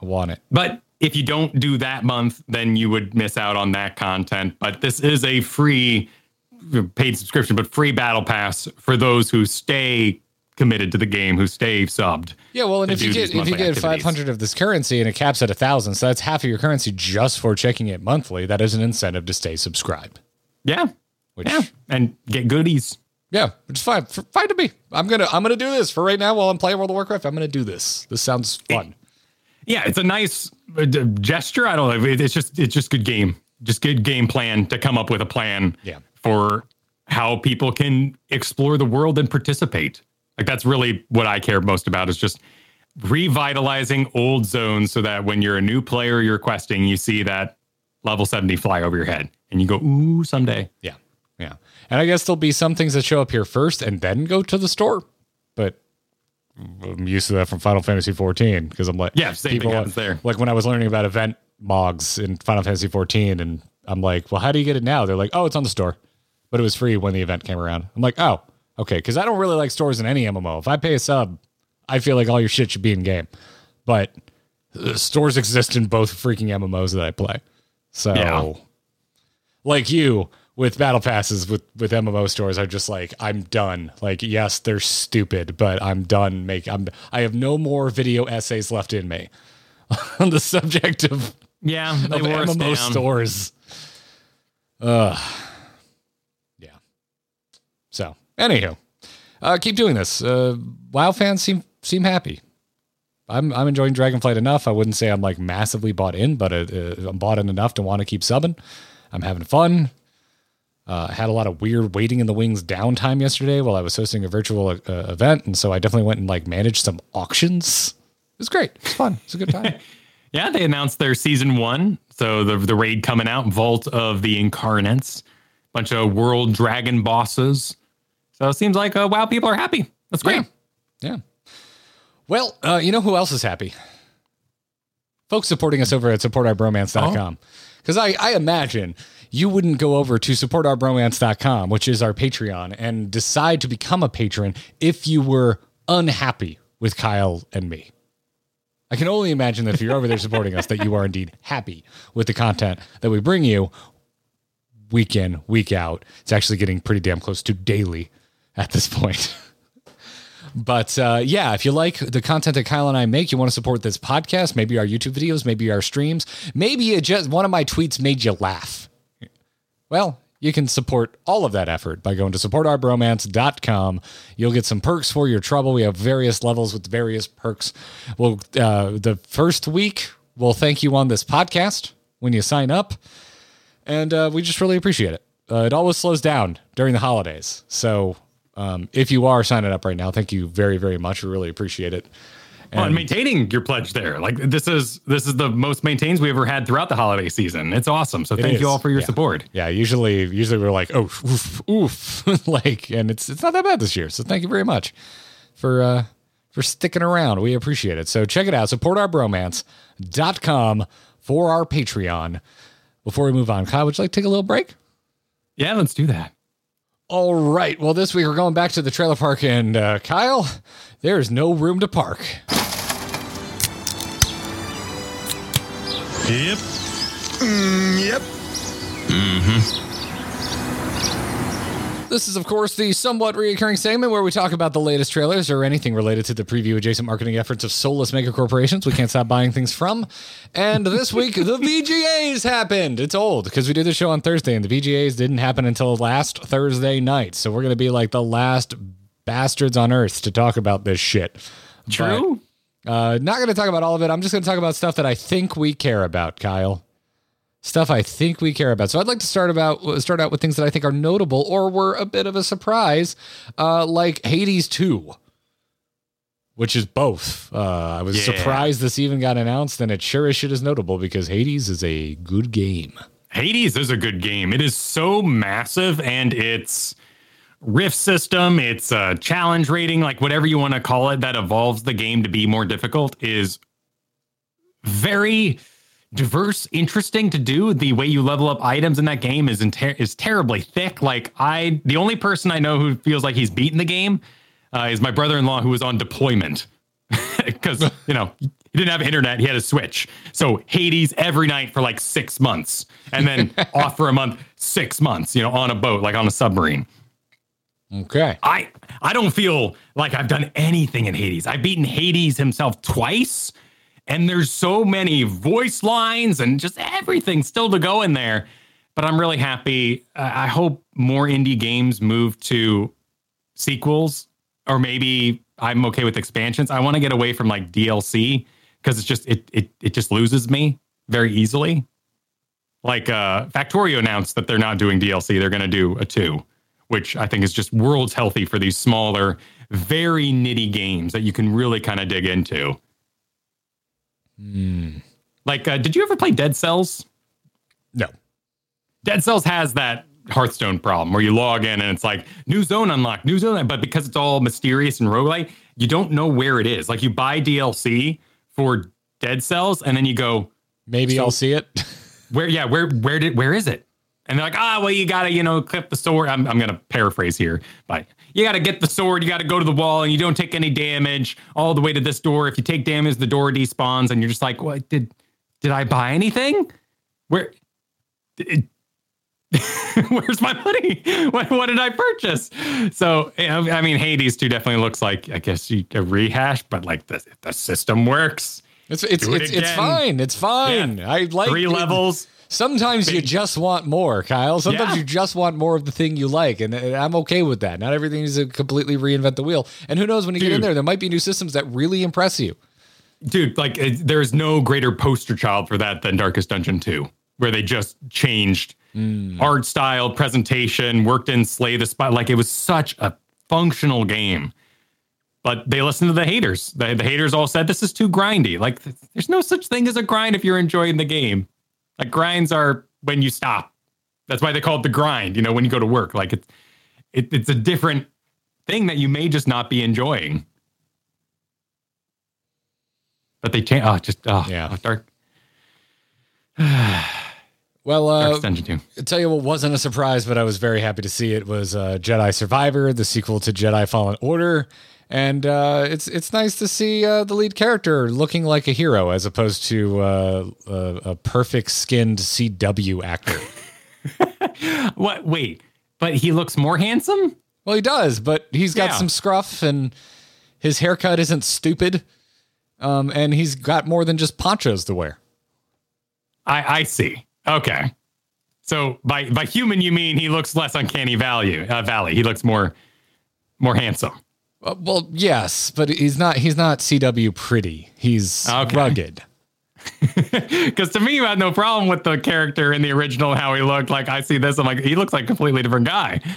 I want it. But if you don't do that month, then you would miss out on that content. But this is a free paid subscription, but free battle pass for those who stay committed to the game, who stay subbed. Yeah, well, and to if you get if you get five hundred of this currency and it caps at a thousand, so that's half of your currency just for checking it monthly. That is an incentive to stay subscribed. Yeah. Which Yeah. And get goodies. Yeah, which is fine. Fine to me. I'm gonna I'm gonna do this for right now while I'm playing World of Warcraft. I'm gonna do this. This sounds fun. Yeah, it's a nice uh, gesture. I don't know. It- It's just it's just good game. Just good game plan to come up with a plan Yeah. for how people can explore the world and participate. Like that's really what I care most about is just revitalizing old zones so that when you're a new player you're questing, you see that level 70 fly over your head and you go, ooh, someday. Yeah, yeah. And I guess there'll be some things that show up here first and then go to the store. But I'm used to that from Final Fantasy 14 because I'm like, Yeah, same thing happens there. Like when I was learning about event mogs in Final Fantasy 14, and I'm like, well, how do you get it now? They're like, oh, it's on the store, but it was free when the event came around. I'm like, oh, okay, because I don't really like stores in any MMO. If I pay a sub, I feel like all your shit should be in game, but uh, stores exist in both freaking MMOs that I play. So, Yeah. like you with battle passes with with MMO stores, are just like I'm done. Like, yes, they're stupid, but I'm done. Make I'm I have no more video essays left in me *laughs* on the subject of, Yeah, they of MMO stores. Uh, yeah. So, anywho, uh, keep doing this. Uh, WoW fans seem seem happy. I'm I'm enjoying Dragonflight enough. I wouldn't say I'm like massively bought in, but uh, uh, I'm bought in enough to want to keep subbing. I'm having fun. Uh, I had a lot of weird waiting in the wings downtime yesterday while I was hosting a virtual uh, event, and so I definitely went and like managed some auctions. It was great. It was fun. It was a good time. *laughs* Yeah, they announced their season one. So the the raid coming out, Vault of the Incarnates, bunch of world dragon bosses. So it seems like uh, WoW people are happy. That's great. Yeah. Yeah. Well, uh, you know who else is happy? Folks supporting us over at supportourbromance.com. Because I, I imagine you wouldn't go over to supportourbromance.com, which is our Patreon, and decide to become a patron if you were unhappy with Kyle and me. I can only imagine that if you're over there supporting us, that you are indeed happy with the content that we bring you week in, week out. It's actually getting pretty damn close to daily at this point. *laughs* But uh, yeah, if you like the content that Kyle and I make, you want to support this podcast, maybe our YouTube videos, maybe our streams, maybe it just one of my tweets made you laugh. Well, you can support all of that effort by going to supportourbromance.com. You'll get some perks for your trouble. We have various levels with various perks. Well, uh, the first week, we'll thank you on this podcast when you sign up. And uh, we just really appreciate it. Uh, it always slows down during the holidays. So um, if you are signing up right now, thank you very, very much. We really appreciate it. Oh, and maintaining your pledge there. Like this is this is the most maintains we ever had throughout the holiday season. It's awesome. So thank is, you all for your yeah. support. Yeah, usually usually we're like, oh, oof, oof, *laughs* like, and it's it's not that bad this year. So thank you very much for uh for sticking around. We appreciate it. So check it out, supportourbromance.com for our Patreon. Before we move on, Kyle, would you like to take a little break? Yeah, let's do that. All right. Well, this week we're going back to the trailer park, and uh, Kyle, there is no room to park. Yep. Yep. Mhm. This is, of course, the somewhat reoccurring segment where we talk about the latest trailers or anything related to the preview adjacent marketing efforts of soulless mega corporations we can't stop buying things from. And this *laughs* week, the VGAs happened. It's old because we did the show on Thursday, and the VGAs didn't happen until last Thursday night. So we're going to be like the last bastards on earth to talk about this shit. True. Uh, not going to talk about all of it. I'm just going to talk about stuff that I think we care about, Kyle. Stuff I think we care about. So I'd like to start about start out with things that I think are notable or were a bit of a surprise, uh, like Hades 2 which is both. Uh, I was Yeah. surprised this even got announced, and it sure as shit is notable because Hades is a good game. Hades is a good game. It is so massive and its rift system, its uh, challenge rating, like whatever you want to call it, that evolves the game to be more difficult is very diverse, interesting to do. The way you level up items in that game is in ter- is terribly thick. Like I, the only person I know who feels like he's beaten the game uh, is my brother-in-law who was on deployment *laughs* because *laughs* you know he didn't have internet he had a switch so hades every night for like six months and then *laughs* off for a month six months you know on a boat like on a submarine Okay. i i don't feel like i've done anything in hades i've beaten hades himself twice and there's so many voice lines and just everything still to go in there but i'm really happy i hope more indie games move to sequels or maybe I'm okay with expansions. I want to get away from like DLC because it's just it it it just loses me very easily. Like uh Factorio announced that they're not doing DLC, they're going to do a 2, which I think is just worlds healthy for these smaller very nitty games that you can really kind of dig into. Like uh, did you ever play Dead Cells? No. Dead Cells has that Hearthstone problem where you log in and it's like new zone unlocked, new zone, but because it's all mysterious and roguelike, you don't know where it is. Like you buy DLC for Dead Cells and then you go, Maybe So- I'll see it. *laughs* where, yeah, where, where did, where is it? And they're like, ah, well, you gotta, you know, clip the sword. I'm, I'm gonna paraphrase here, but you gotta get the sword. You gotta go to the wall, and you don't take any damage all the way to this door. If you take damage, the door despawns, and you're just like, what did, did I buy anything? Where, did- *laughs* where's my money? *laughs* What, what did I purchase? So, I mean, Hades 2 definitely looks like, I guess, you, a rehash, but like the, the system works. It's it's it it's, it's fine. It's fine. I like Three it. levels. Sometimes you just want more, Kyle. Sometimes Yeah. you just want more of the thing you like, and, and I'm okay with that. Not everything is to completely reinvent the wheel. And who knows when you get in there, there might be new systems that really impress you. dude like it, there's no greater poster child for that than darkest dungeon 2 where they just changed hmm. art style presentation worked in slay the spot like it was such a functional game but they listened to the haters the, the haters all said this is too grindy like th- there's no such thing as a grind if you're enjoying the game like grinds are when you stop. That's why they call it the grind you know when you go to work. Like it's it, it's a different thing that you may just not be enjoying. But they change oh just oh Yeah. oh, dark. *sighs* Well, uh, Darkest Dungeon 2 I'll tell you what wasn't a surprise, but I was very happy to see it was uh, Jedi Survivor, the sequel to Jedi Fallen Order, and uh, it's it's nice to see uh, the lead character looking like a hero as opposed to uh, a, a perfect skinned CW actor. *laughs* What? Wait, but he looks more handsome. well, he does, but he's got Yeah. some scruff and his haircut isn't stupid, um, and he's got more than just ponchos to wear. I I see. Okay, so by by human you mean he looks less uncanny value uh, valley. He looks more more handsome. Uh, well, yes, but he's not. He's not CW pretty. He's Okay. rugged. *laughs* Because to me, you had no problem with the character in the original how he looked. Like I see this, I'm like he looks like a completely different guy. *laughs*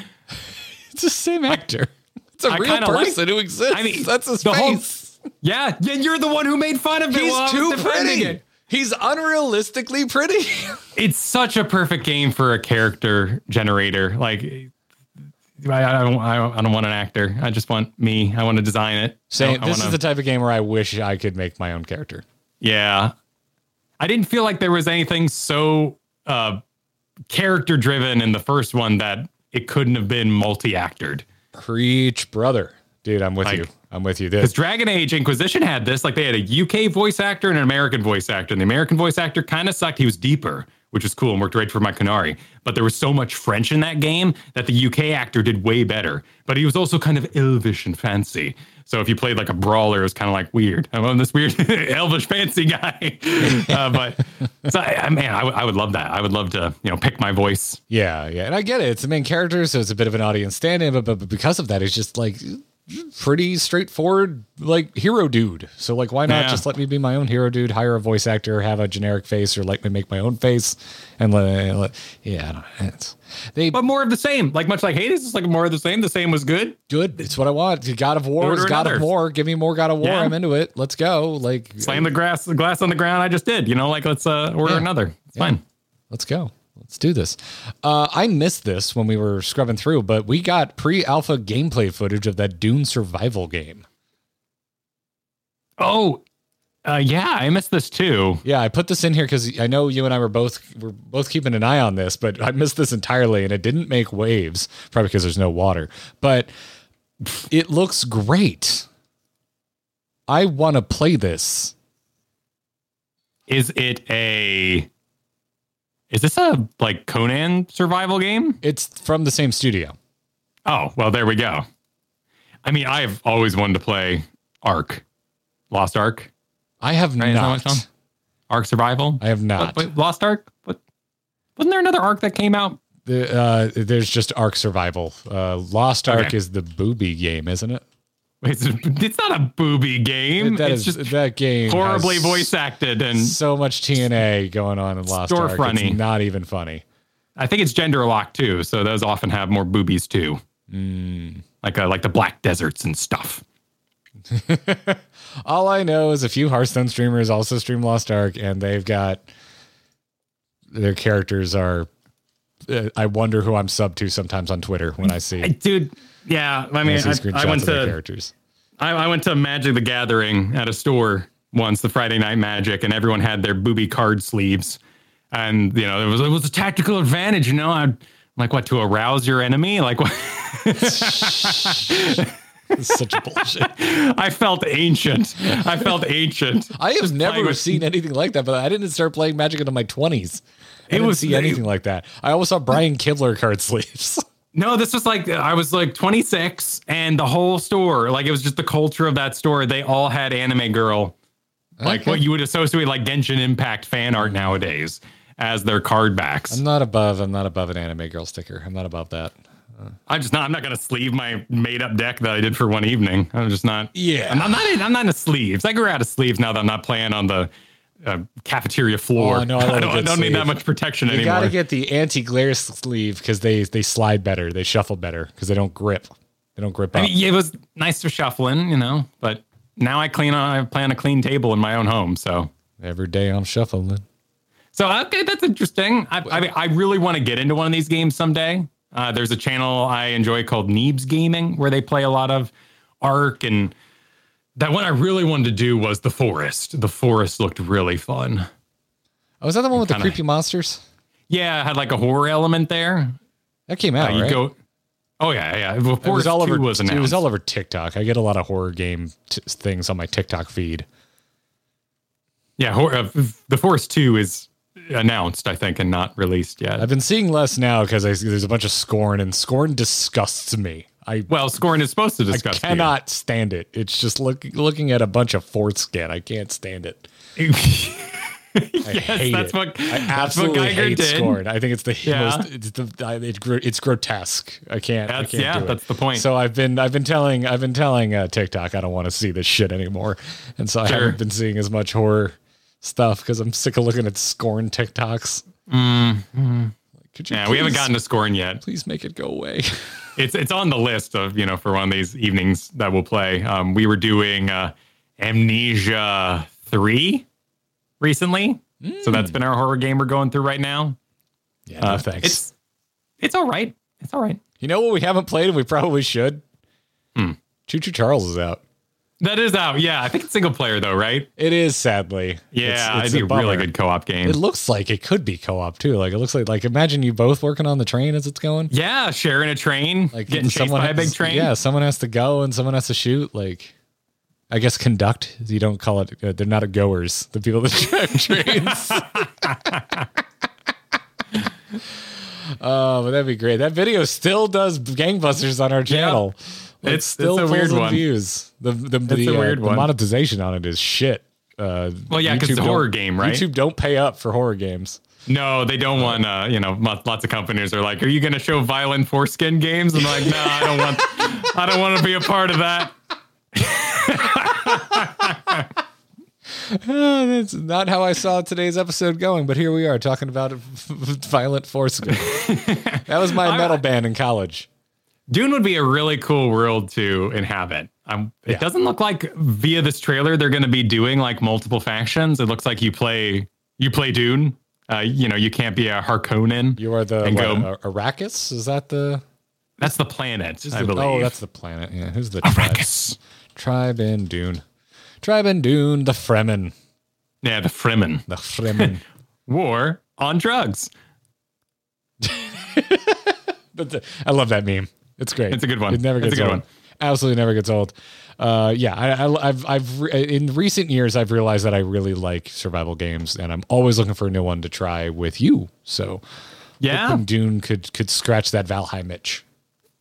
It's the same actor. It's a I real kinda like- person who exists. I mean, that's his the whole- face. Yeah, and you're the one who made fun of it. He's too pretty. it. He's unrealistically pretty. It's such a perfect game for a character generator. Like. I, I don't. I don't, I don't want an actor. I just want me. I want to design it. I this wanna- is the type of game where I wish I could make my own character. Yeah. I didn't feel like there was anything so uh, character driven in the first one that it couldn't have been multi actored. Preach, brother. Dude, I'm with Like- you. I'm with you. Because This Dragon Age Inquisition had this, like they had a UK voice actor and an American voice actor. And the American voice actor kind of sucked. He was deeper, which was cool and worked right for my Canary. But there was so much French in that game that the UK actor did way better. But he was also kind of elvish and fancy. So if you played like a brawler, it was kind of like weird. *laughs* I'm on this weird *laughs* elvish fancy guy. *laughs* uh, but so I, I- man, I, would- would love that. I would love to, you know, pick my voice. yeah, yeah. And I get it. It's the main character, so it's a bit of an audience stand-in, but, but, but because of that, it's just like pretty straightforward like hero dude. So like why not Yeah. just let me be my own hero dude, hire a voice actor, have a generic face or let me make my own face and let, let yeah, I don't, it's they But more of the same. Like much like Hades, it's like more of the same. The same was good. good. It's what I want. God of War is God another. of War. Give me more God of War. Yeah. I'm into it. Let's go. Like Slam the grass, the glass on the ground. I just did. You know, like let's uh, order Yeah. another. It's fine. Let's go. Let's do this. Uh, I missed this when we were scrubbing through, but we got pre-alpha gameplay footage of that Dune survival game. Oh, uh, yeah, I missed this too. Yeah, I put this in here because I know you and I were both were both keeping an eye on this, but I missed this entirely, and it didn't make waves, probably because there's no water. But it looks great. I want to play this. Is it a? Is this a like Conan survival game? It's from the same studio. Oh, well, there we go. I mean, I've always wanted to play Ark, Lost Ark, I have Right, is that what not. Ark Survival. I have not. Wait, Lost Ark. What? Wasn't there another Ark that came out? The, uh, there's just Ark Survival. Uh, Lost Ark Okay. is the booby game, isn't it? It's, it's not a booby game. That it's is- just that game horribly voice acted, and So much TNA going on in Lost Ark. Storefronty. It's not even funny. I think it's gender locked too. So those often have more boobies too, Hmm. like uh, like the black deserts and stuff. *laughs* All I know is a few Hearthstone streamers also stream Lost Ark, and they've got their characters are. Uh, I wonder who I'm sub to sometimes on Twitter when I see, dude, yeah. I mean, I, I went to characters. I, I went to Magic the Gathering at a store once, the Friday Night Magic, and everyone had their booby card sleeves, and you know it was it was a tactical advantage. You know, I'm like what to arouse your enemy, like what. *laughs* Such bullshit. I felt ancient. I felt ancient. I have never seen anything like that, but I didn't start playing Magic until my 20s. I It was- see anything like that. I always saw Brian Kibler card *laughs* sleeves. No, this was like I was like 26, and the whole store, like it was just the culture of that store. They all had anime girl, like Okay. what you would associate like Genshin Impact fan art nowadays as their card backs. I'm not above. I'm not above an anime girl sticker. I'm not above that. I'm just not. I'm not gonna sleeve my made up deck that I did for one evening. I'm just not. Yeah. I'm not. I'm not, in, I'm not into sleeves. I grew out of sleeves now that I'm not playing on the uh, cafeteria floor. Oh, no, I love *laughs* a don't, I don't need that much protection You anymore. You got to get the anti-glare sleeve because they they slide better. They shuffle better because they don't grip. They don't grip I up. mean, it was nice for shuffling, you know, but now I clean. I play on a clean table in my own home, so. Every day I'm shuffling. So okay, that's interesting. I, I mean, I really want to get into one of these games someday. Uh, there's a channel I enjoy called Neebs Gaming where they play a lot of Ark and that one I really wanted to do was the Forest. The Forest looked really fun. Oh, is that the one with the Kinda- creepy monsters? Yeah, it had like a horror element there. That came Uh, out, you right? go. Oh yeah, yeah. The it was all over. 2 was it was all over TikTok. I get a lot of horror game t- things on my TikTok feed. yeah, uh, the Forest Two is announced, I think, and not released yet. I've been seeing less now because there's a bunch of Scorn, and Scorn disgusts me. I well, Scorn is supposed to I discuss. you. cannot stand it. It's just look, looking at a bunch of foreskin. I can't stand it. *laughs* I hate that's it. what- I that's what absolutely Giger hate did. Scorn. I think it's the Yeah. most. It's the I- it's, it's grotesque. I can't. I can't yeah, do it. that's the point. So I've been I've been telling I've been telling uh, TikTok I don't want to see this shit anymore, and so I haven't been seeing as much horror stuff because I'm sick of looking at Scorn TikToks. Could you Yeah, we haven't gotten to Scorn yet. Please make it go away. *laughs* It's it's on the list of you know for one of these evenings that we'll play. Um, we were doing uh, Amnesia three recently, so that's been our horror game we're going through right now. yeah, no Uh, thanks. It's it's all right. It's all right. you know what we haven't played and we probably should. Hmm. Choo Choo Charles is out. That is out. Yeah, I think it's single player though, right? It is sadly. Yeah, it's, it'd be a really good co-op game. It looks like it could be co-op too. Like it looks like like imagine you both working on the train as it's going. yeah, sharing a train, Like getting chased by a big train. Yeah, someone has to go and someone has to shoot. Like I guess conduct. You don't call it. Uh, they're not goers. The people that *laughs* drive trains. *laughs* Oh, but that'd be great. That video still does gangbusters on our channel. Like, It's- it's a weird one. Views. The the, the, uh, weird the one. monetization on it is shit. Uh, Well, yeah, 'cause it's a horror game, right? YouTube don't pay up for horror games. No, they don't want. Uh, you know, lots of companies are like, "Are you going to show violent foreskin games?" I'm like, "No, I don't want. I don't want to be a part of that." *laughs* Oh, that's not how I saw today's episode going, but here we are talking about *laughs* violent foreskin. *laughs* that was my metal band in college. Dune would be a really cool world to inhabit. Um, it Yeah. doesn't look like via this trailer they're going to be doing like multiple factions. It looks like you play you play Dune. Uh, you know, you can't be a Harkonnen. You are the And what, go- Arrakis? Is that the? That's the planet, I the- believe. Oh, that's the planet. Yeah, who's the tribe? Arrakis. Tribe in Dune. Tribe in Dune. The Fremen. Yeah, the Fremen. The Fremen. *laughs* War on drugs. *laughs* But I love that meme. It's great. It's a good one. It never gets It's a good old. one. Absolutely never gets old. Uh, yeah, I, I, I've, I've, re- in recent years, I've realized that I really like survival games, and I'm always looking for a new one to try with you. So, Yeah. Dune could could scratch that Valheim itch.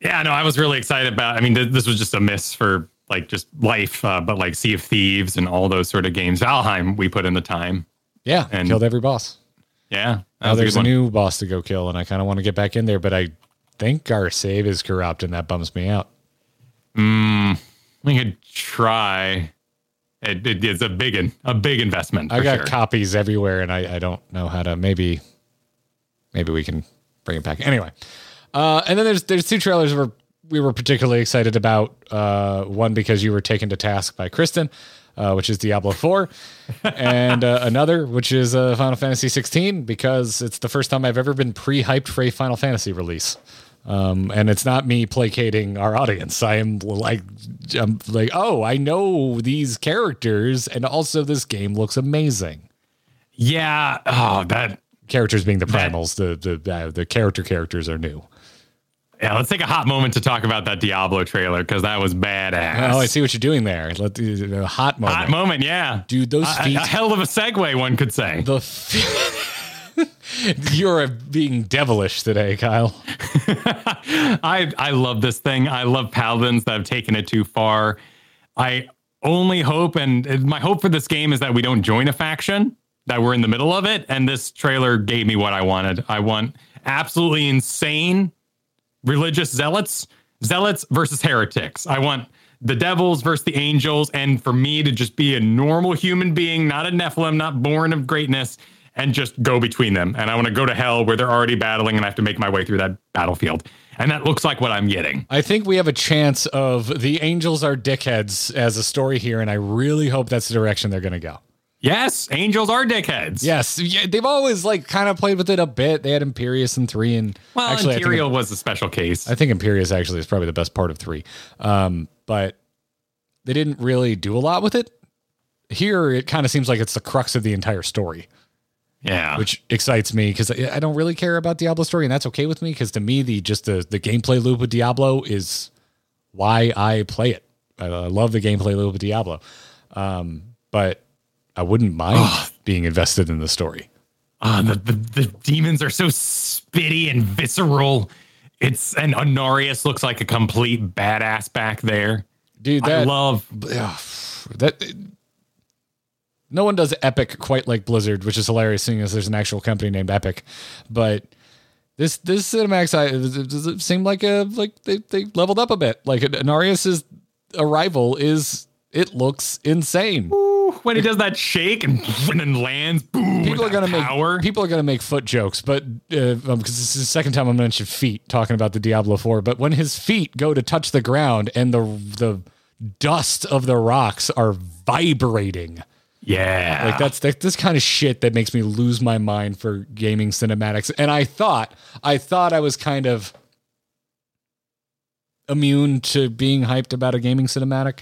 Yeah, no, I was really excited about. I mean, th- this was just a miss for like just life, uh, but like Sea of Thieves and all those sort of games. Valheim, we put in the time. Yeah, And- killed every boss. Yeah, Now was a there's a new boss to go kill, and I kind of want to get back in there, but I think our save is corrupt, and that bums me out. Mm, We could try. It, it is a big, in, a big investment. I got sure. copies everywhere, and I, I don't know how to. Maybe, maybe we can bring it back. Anyway, uh, and then there's there's two trailers where we were particularly excited about. Uh, one because you were taken to task by Kristen, uh, which is Diablo Four, *laughs* and uh, another which is uh, Final Fantasy 16 because it's the first time I've ever been pre-hyped for a Final Fantasy release. Um, and it's not me placating our audience. I am like, I'm like, oh, I know these characters, and also this game looks amazing. Yeah. Oh, that. Characters being the That- primals, the the uh, the character characters are new. Yeah. Let's take a hot moment to talk about that Diablo trailer because that was badass. Oh, I see what you're doing there. Let the uh, hot moment, Hot moment. Yeah. dude. Those A- feet, a hell of a segue, one could say. the *laughs* feet. *laughs* You're being devilish today, Kyle. *laughs* I I love this thing. I love paladins that have taken it too far. I only hope, and my hope for this game is that we don't join a faction, that we're in the middle of it. And this trailer gave me what I wanted. I want absolutely insane religious zealots, zealots versus heretics. I want the devils versus the angels, and for me to just be a normal human being, not a Nephilim, not born of greatness, and just go between them. And I want to go to hell where they're already battling, and I have to make my way through that battlefield. And that looks like what I'm getting. I think we have a chance of the angels are dickheads as a story here, and I really hope that's the direction they're going to go. Yes, angels are dickheads. Yes, yeah, they've always like kind of played with it a bit. They had Imperius in three, and Well, actually, think- Imperial was a special case. I think Imperius actually is probably the best part of three. Um, but they didn't really do a lot with it. Here, it kind of seems like it's the crux of the entire story, yeah. which excites me because I I don't really care about Diablo story, and that's okay with me because to me, the just the the gameplay loop with Diablo is why I play it. I, I love the gameplay loop with Diablo, um, but I wouldn't mind being invested in the story. Ah, the, the the demons are so spitty and visceral. It's and Inarius looks like a complete badass back there. Dude, I that love that no one does epic quite like blizzard which is hilarious seeing as there's an actual company named epic but this this cinemax I, does it seem like a like they, they leveled up a bit like Inarius's arrival is it looks insane when he does that shake and, and then lands. Boom! people are gonna power. make people are gonna make foot jokes but uh, um, because this is the second time i mentioned feet talking about the diablo 4 but when his feet go to touch the ground and the the dust of the rocks are vibrating yeah, Like that's that, this kind of shit that makes me lose my mind for gaming cinematics. And I thought, I thought I was kind of immune to being hyped about a gaming cinematic.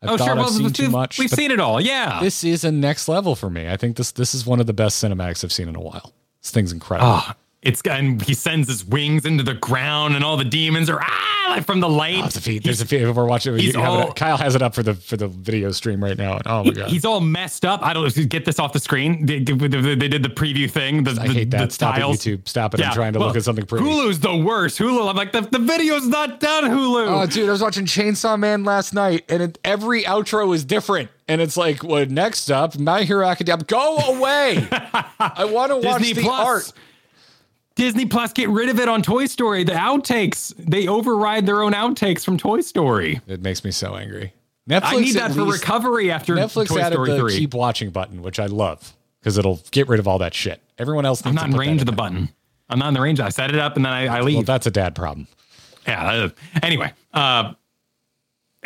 I oh thought sure. I've Well, seen we've, too much. we've seen it all. Yeah. This is a next level for me. I think this this is one of the best cinematics I've seen in a while. This thing's incredible. Oh, it's and he sends his wings into the ground, and all the demons are ah like from the light. Oh, feed. There's a feed. If we're watching, he's you have it all- Kyle has it up for the for the video stream right now. Oh my god, He's all messed up. I don't know if you get this off the screen. They, they- they did the preview thing. The, I the- hate the that. Stop tiles. it, YouTube. Stop it. I'm trying to well, look at something pretty. Hulu's the worst. Hulu. I'm like the, the video's not done. Hulu. Oh, dude, I was watching Chainsaw Man last night, and it, every outro is different. And it's like, well, next up, My Hero Academia. Go away! *laughs* I want to watch Disney the Plus. art. Disney Plus, get rid of it on Toy Story. The outtakes, they override their own outtakes from Toy Story. It makes me so angry. Netflix I need that for least- recovery after Netflix Toy added Story the 3. keep watching button, which I love because it'll get rid of all that shit. Everyone else I'm not in range of the button. I'm not in the range. I set it up and then I, I leave. Well, that's a dad problem. Yeah. Anyway, uh,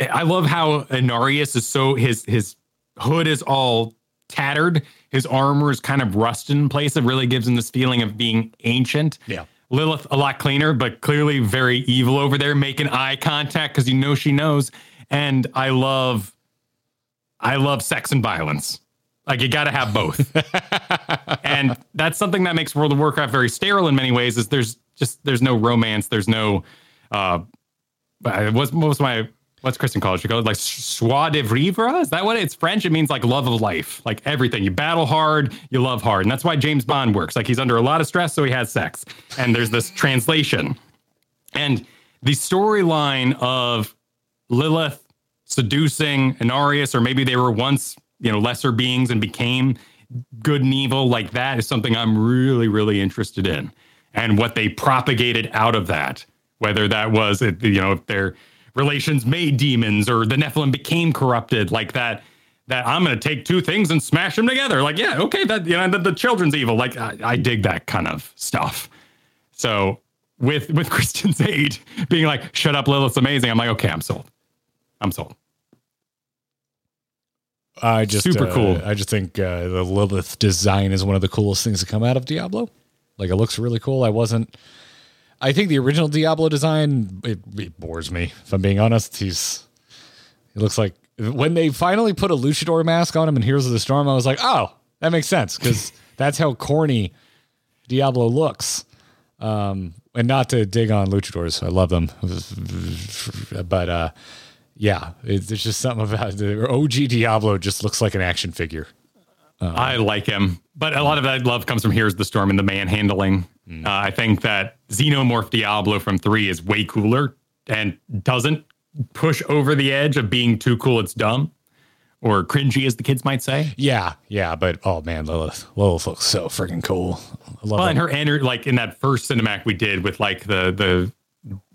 I love how Inarius is so his his hood is all tattered. His armor is kind of rusted in place. It really gives him this feeling of being ancient. Yeah. Lilith a lot cleaner, but clearly very evil over there, making eye contact because you know she knows. And I love, I love sex and violence. Like you got to have both. *laughs* and that's something that makes World of Warcraft very sterile in many ways. Is there's just there's no romance. There's no uh, what's what was my what's Kristen called? She called like joie de vivre. Is that what it's French? It means like love of life, like everything. You battle hard, you love hard, and that's why James Bond works. Like he's under a lot of stress, so he has sex. And there's this translation, and the storyline of Lilith seducing Inarius, or maybe they were once you know lesser beings and became good and evil. Like that is something I'm really really interested in, and what they propagated out of that whether that was it, you know if their relations made demons or the Nephilim became corrupted like that that I'm going to take two things and smash them together like yeah okay that you know the, the children's evil like I, I dig that kind of stuff so with with *laughs* Kristen's aid being like shut up Lilith's amazing I'm like okay I'm sold I'm sold I just Super uh, cool. I just think uh, the Lilith design is one of the coolest things to come out of Diablo. Like it looks really cool. I wasn't. I think the original Diablo design it, it bores me. If I'm being honest, he's. He looks like when they finally put a luchador mask on him in Heroes of the Storm. I was like, oh, that makes sense because *laughs* that's how corny Diablo looks. Um, and not to dig on luchadors, I love them, but uh, yeah, it's, there's just something about the OG Diablo just looks like an action figure. I like him, but a lot of that love comes from Heroes of the Storm and the manhandling. Uh, I think that Xenomorph Diablo from three is way cooler and doesn't push over the edge of being too cool. It's dumb or cringy, as the kids might say. Yeah, yeah, but oh man, Lilith, Lilith looks so freaking cool. I love Well, it. and her energy, like in that first cinematic we did with like the the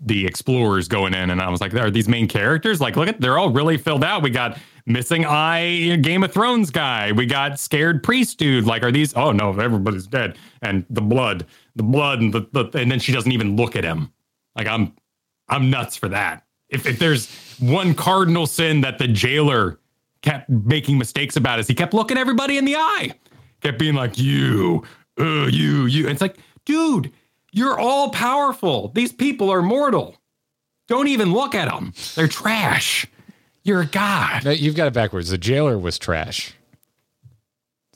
the explorers going in, and I was like, are these main characters? Like, look at they're all really filled out. We got missing eye Game of Thrones guy. We got scared priest dude. Like, are these? Oh no, everybody's dead, and the blood, the blood, and the, the and then she doesn't even look at him. Like, I'm I'm nuts for that. If if there's one cardinal sin that the jailer kept making mistakes about, is he kept looking everybody in the eye, kept being like, you, uh, you, you. And it's like, dude, you're all powerful. These people are mortal. Don't even look at them. They're trash. You're a god. No, you've got it backwards. The jailer was trash.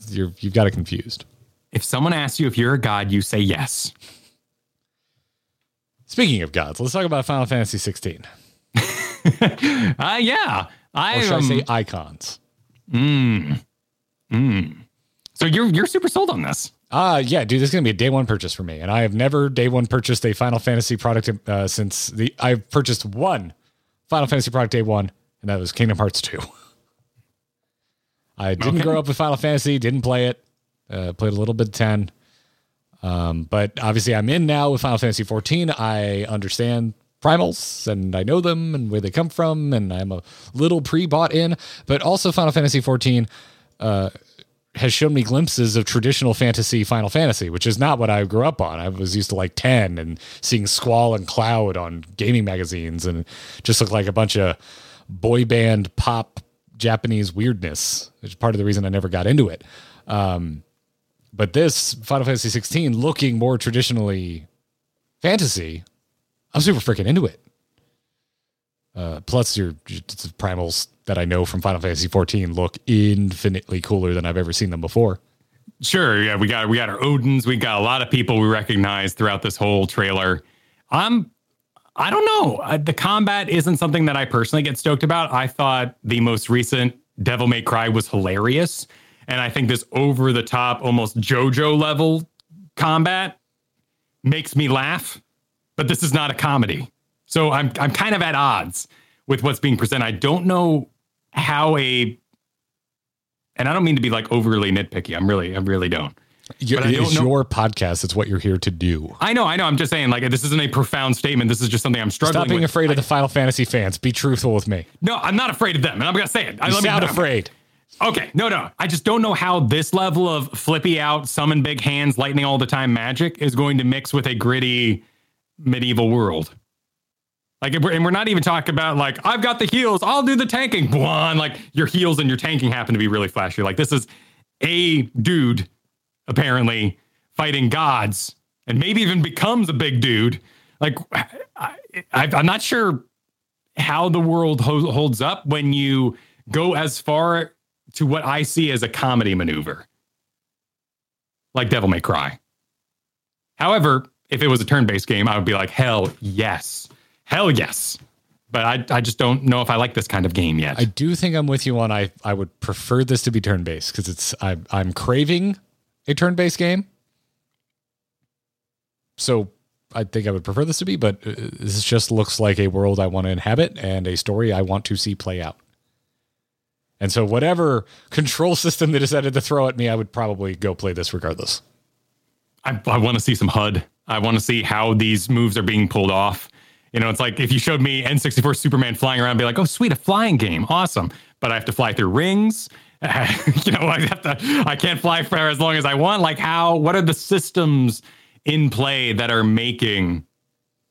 You're you've got it confused. If someone asks you if you're a god, you say yes. Speaking of gods, let's talk about Final Fantasy 16. *laughs* Uh, yeah. I, Or should I um, say icons? so you're you're super sold on this. Ah, yeah, dude, this is gonna be a day one purchase for me, and I have never day one purchased a Final Fantasy product uh, since the I've purchased one Final Fantasy product day one, and that was Kingdom Hearts two. I didn't Okay. grow up with Final Fantasy, didn't play it, uh, played a little bit of ten, um, but obviously I'm in now with Final Fantasy fourteen. I understand primals and I know them and where they come from, and I'm a little pre bought in, but also Final Fantasy fourteen has shown me glimpses of traditional fantasy Final Fantasy, which is not what I grew up on. I was used to like 10 and seeing Squall and Cloud on gaming magazines and just looked like a bunch of boy band pop Japanese weirdness, which is part of the reason I never got into it. Um, but this Final Fantasy 16 looking more traditionally fantasy, I'm super freaking into it. Uh, plus, your just primals that I know from Final Fantasy 14 look infinitely cooler than I've ever seen them before. Sure, yeah, we got we got our Odins, we got a lot of people we recognize throughout this whole trailer. I'm I don't know. Uh, the combat isn't something that I personally get stoked about. I thought the most recent Devil May Cry was hilarious, and I think this over the top, almost JoJo level combat makes me laugh. But this is not a comedy, so I'm I'm kind of at odds with what's being presented. I don't know how a and I don't mean to be like overly nitpicky. I'm really, I really don't. You- But I don't it's know- your podcast. It's what you're here to do. I know, I know. I'm just saying, like, this isn't a profound statement. This is just something I'm struggling with. Stop being with. afraid of the Final Fantasy fans. Be truthful with me. No, I'm not afraid of them, and I'm gonna say it. I let me- afraid. Okay, no, no. I just don't know how this level of flippy out, summon big hands, lightning all the time magic is going to mix with a gritty medieval world. Like, and we're, and we're not even talking about like I've got the heels, I'll do the tanking. One, like your heels and your tanking happen to be really flashy. Like this is a dude apparently fighting gods, and maybe even becomes a big dude. Like I, I'm not sure how the world ho- holds up when you go as far to what I see as a comedy maneuver, like Devil May Cry. However, if it was a turn-based game, I would be like, hell yes, hell yes. But I, I just don't know if I like this kind of game yet. I do think I'm with you on. I I would prefer this to be turn based because it's I I'm craving a turn based game. So I think I would prefer this to be, but uh, this just looks like a world I want to inhabit and a story I want to see play out. And so whatever control *laughs* system they decided to throw at me, I would probably go play this regardless. I, I want to see some HUD. I want to see how these moves are being pulled off. You know, it's like if you showed me N64 Superman flying around, I'd be like, oh, sweet, a flying game. Awesome. But I have to fly through rings. *laughs* you know, I have to, I can't fly for as long as I want. Like, how, what are the systems in play that are making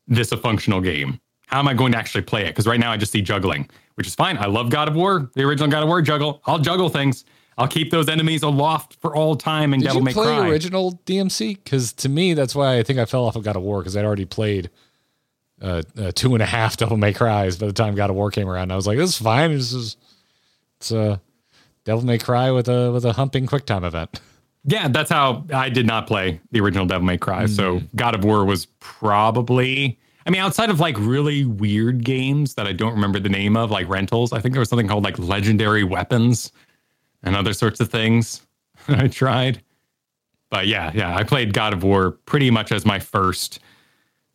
this a functional game? How am I going to actually play it? Because right now I just see juggling, which is fine. I love God of War, the original God of War juggle. I'll juggle things. I'll keep those enemies aloft for all time in Did Devil you May play Cry. original DMC? Because to me, that's why I think I fell off of God of War because I'd already played uh, uh, two and a half *laughs* Devil May Cries by the time God of War came around. I was like, this is fine. This is it's a Devil May Cry with a with a humping QuickTime event. Yeah, that's how I did not play the original Devil May Cry. So God of War was probably, I mean, outside of like really weird games that I don't remember the name of, like rentals, I think there was something called like Legendary Weapons and other sorts of things *laughs* I tried. But yeah, yeah, I played God of War pretty much as my first,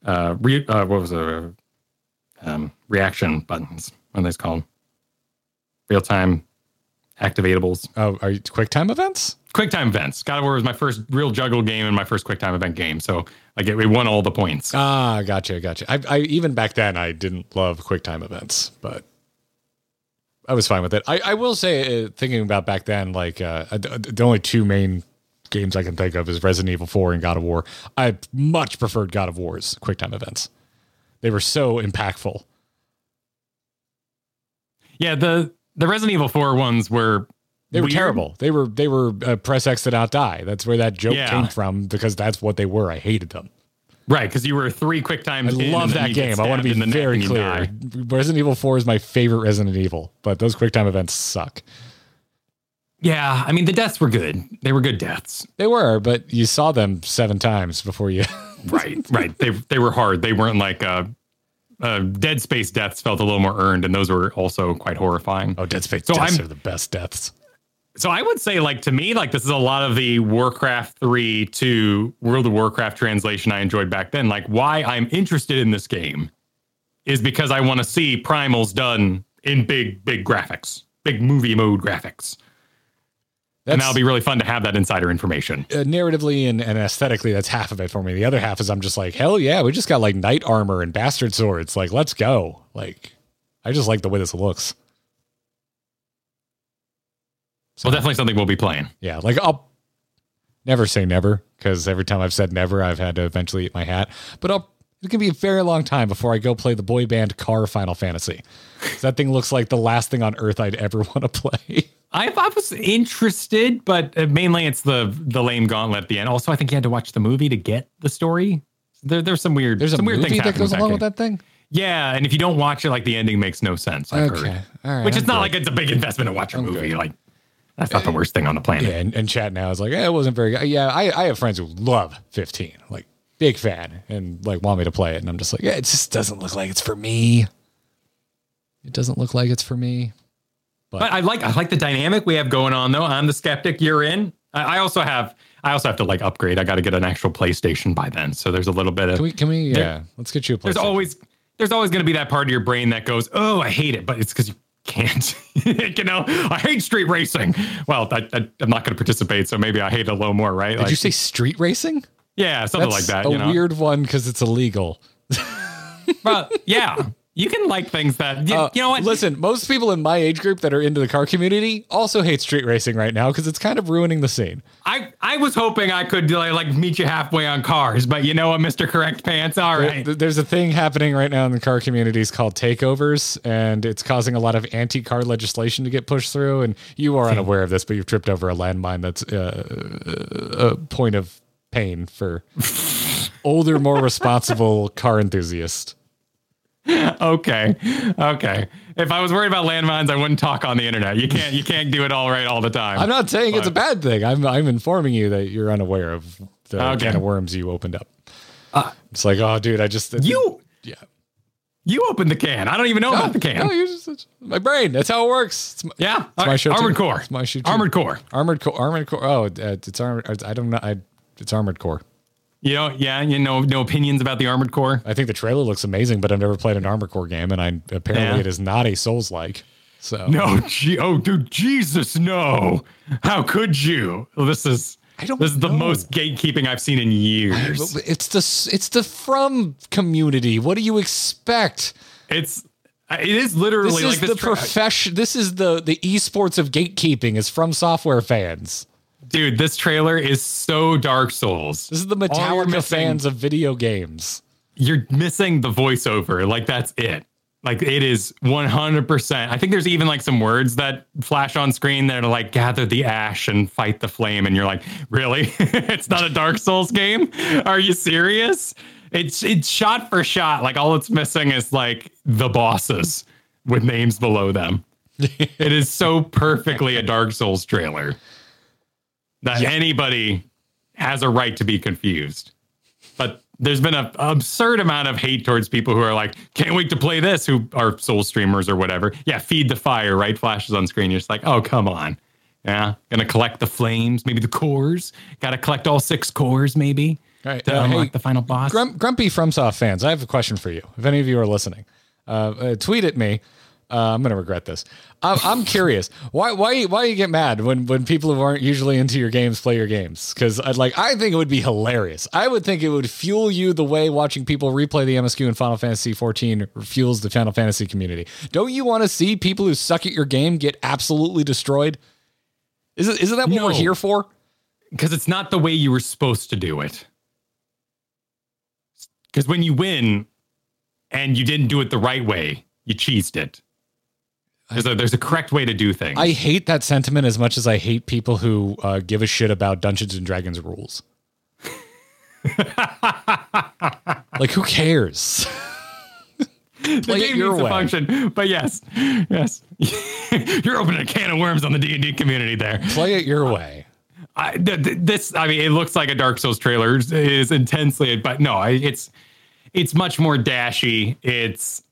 uh, re- uh what was it? Um, reaction buttons. What are those called? Real time activatables. Oh, are you QuickTime events? QuickTime events. God of War was my first real juggle game and my first QuickTime event game. So like it, it won all the points. Ah, gotcha, gotcha. I, I even back then I didn't love QuickTime events, but I was fine with it. I, I will say, uh, thinking about back then, like uh, uh, the only two main games I can think of is Resident Evil 4 and God of War. I much preferred God of War's QuickTime events. They were so impactful. Yeah, the the Resident Evil 4 ones were They were weird. terrible. They were they were uh, press X to not die. That's where that joke Yeah. came from because that's what they were. I hated them. Right, because you were three quick times. I love that game. I want to be in the neck very clear. Resident Evil 4 is my favorite Resident Evil, but those QuickTime events suck. Yeah, I mean the deaths were good. They were good deaths. They were, but you saw them seven times before you. *laughs* Right, right. They they were hard. They weren't like uh, uh, Dead Space deaths felt a little more earned, and those were also quite horrifying. oh, Dead Space So deaths I'm- are the best deaths. So I would say, like to me, like this is a lot of the Warcraft three to World of Warcraft translation I enjoyed back then. Like why I'm interested in this game is because I want to see primals done in big, big graphics, big movie mode graphics, and that'll be really fun to have that insider information. uh, narratively and, and aesthetically. That's half of it for me. The other half is I'm just like, hell yeah, we just got like knight armor and bastard swords. Like, let's go. Like, I just like the way this looks. So definitely something we'll be playing. Yeah, like I'll never say never because every time I've said never, I've had to eventually eat my hat. But I'll, it can be a very long time before I go play the boy band car Final Fantasy. that thing looks like the last thing on earth I'd ever *laughs* want to play. I, I was interested, but uh, mainly it's the the lame gauntlet at the end. Also, I think you had to watch the movie to get the story. There, there's some weird, There's some weird things that goes along with that thing. Yeah, and if you don't watch it, like the ending makes no sense. I've Okay, heard. all right, Which I'm is not like it's a big investment to watch a movie. Like that's not the worst thing on the planet. Yeah, and, and chat now is like, eh, it wasn't very good. Yeah, I, I have friends who love 15, like big fan, and like want me to play it, and I'm just like, yeah, it just doesn't look like it's for me. It doesn't look like it's for me. But I like I like the dynamic we have going on though. I'm the skeptic. You're in. I, I also have I also have to like upgrade. I got to get an actual PlayStation by then. So there's a little bit of Can we? Can we? There- Yeah, let's get you a. PlayStation. there's always there's always going to be that part of your brain that goes, oh, I hate it, but it's because you can't. *laughs* you know, I hate street racing. Well, I, I, am not going to participate, so maybe I hate it a little more, right? Did you say street racing? Yeah, something That's like that. A you know? weird one because it's illegal. *laughs* but yeah, you can like things that you, Uh, you know what. Listen, most people in my age group that are into the car community also hate street racing right now because it's kind of ruining the scene. I I was hoping I could like, like meet you halfway on cars, but you know what, Mister Correct Pants. All right. There- There's a thing happening right now in the car communities called takeovers, and it's causing a lot of anti-car legislation to get pushed through. And you are unaware of this, but you've tripped over a landmine that's uh, a point of pain for *laughs* older, more responsible car enthusiasts. *laughs* Okay. Okay. If I was worried about landmines, I wouldn't talk on the internet. You can't you can't do it all right all the time. I'm not saying it's a bad thing. I'm I'm informing you that you're unaware of the Okay. can of worms you opened up. it's like, oh, dude, I just you yeah. you opened the can. I don't even know about the can. No, you're just it's my brain. That's how it works. It's my, yeah. it's All my right. show. Armored too. core. It's my show. too. Armored core. Armored core. Armored core. Oh, uh, it's armored. I don't know. I, it's armored core. You know, yeah, you know, no opinions about the armored core. I think the trailer looks amazing, but I've never played an armored core game, and I apparently Yeah. it is not a Souls like. So No, gee, oh, dude, Jesus, no! How could you? This is I don't this is the most gatekeeping I've seen in years. it's the it's the from community. What do you expect? It's it is literally This like is this the tra- profession. This is the the esports of gatekeeping. Is from software fans. Dude. This trailer is so Dark Souls. This is the Metallica missing- fans of video games. You're missing the voiceover. Like that's it. Like it is 100%. I think there's even like some words that flash on screen that are like gather the ash and fight the flame and you're like, "Really? *laughs* it's not a Dark Souls game? Are you serious?" It's it's shot for shot. Like all it's missing is like the bosses with names below them. *laughs* it is so perfectly a Dark Souls trailer that anybody has a right to be confused. But there's been an absurd amount of hate towards people who are like, can't wait to play this, who are soul streamers or whatever. Yeah, feed the fire, right? Flashes on screen. You're just like, oh, come on. Yeah, gonna collect the flames, maybe the cores. Got to collect all six cores, maybe, Right. to Uh, unlock hey, the final boss. Grump, grumpy FromSoft fans, I have a question for you. If any of you are listening, uh, uh, tweet at me. Uh, I'm going to regret this. I'm, I'm curious why why why you get mad when when people who aren't usually into your games play your games? Because I'd like I think it would be hilarious. I would think it would fuel you the way watching people replay the MSQ in Final Fantasy 14 fuels the Final Fantasy community. Don't you want to see people who suck at your game get absolutely destroyed? Isn't isn't that what No. we're here for? because it's not the way you were supposed to do it. Because when you win and you didn't do it the right way, you cheesed it. There's a, there's a correct way to do things. I hate that sentiment as much as I hate people who uh, give a shit about Dungeons and Dragons rules. *laughs* like, who cares? the game needs to way. function, but yes, yes, *laughs* you're opening a can of worms on the D and D community there. Play it your way. I, th- th- this, I mean, it looks like a Dark Souls trailer. It is intensely, but no, I- it's it's much more dashy. It's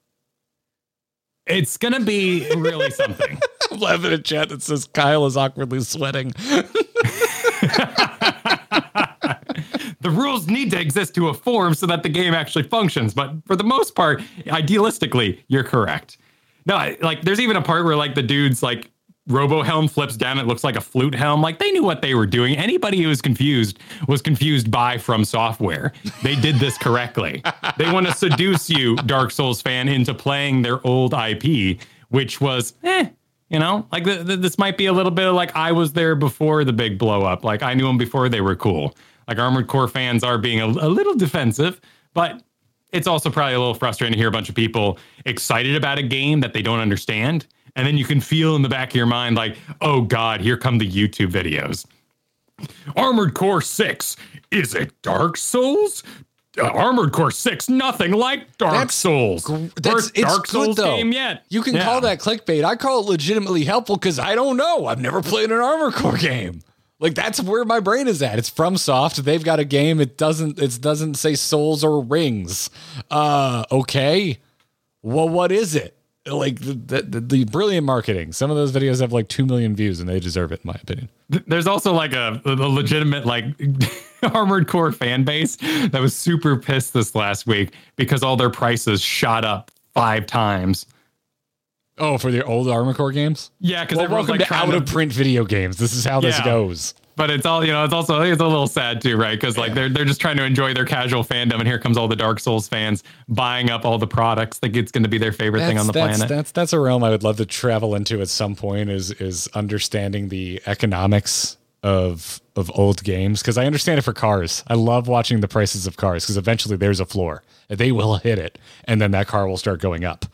it's gonna be really *laughs* something. I'm laughing at chat that says Kyle is awkwardly sweating. *laughs* the rules need to exist to a form so that the game actually functions. But for the most part, idealistically, you're correct. No, like there's even a part where like the dude's like robo helm flips down. It looks like a flute helm. Like they knew what they were doing. Anybody who was confused was confused by From Software. They did this correctly. they want to seduce you, Dark Souls fan, into playing their old IP, which was eh. You know, like th- th- this might be a little bit of like I was there before the big blow up. Like I knew them before they were cool. Like Armored Core fans are being a, a little defensive, but it's also probably a little frustrating to hear a bunch of people excited about a game that they don't understand. And then you can feel in the back of your mind, like, oh God, here come the YouTube videos. Armored Core 6, is it Dark Souls? Uh, Armored Core 6, nothing like Dark That's Souls. That's it's Dark good Souls though. game yet. You can Yeah. call that clickbait. I call it legitimately helpful because I don't know. I've never played an Armored Core game. Like that's where my brain is at. It's from Soft. They've got a game. It doesn't. It doesn't say souls or rings. Uh, okay. Well, what is it? Like the, the, the brilliant marketing. Some of those videos have like two million views, and they deserve it, in my opinion. There's also like a, a legitimate like *laughs* armored core fan base that was super pissed this last week because all their prices shot up five times. Oh, for the old Armored Core games? Yeah, because Well, welcome like to out of print video games. This is how this goes. But it's all you know. It's also it's a little sad too, right? Because like they're they're just trying to enjoy their casual fandom, and here comes all the Dark Souls fans buying up all the products. Think it's going to be their favorite thing on the that's, planet. That's that's a realm I would love to travel into at some point. Is is understanding the economics of of old games because I understand it for cars. I love watching the prices of cars because eventually there's a floor. They will hit it, and then that car will start going up.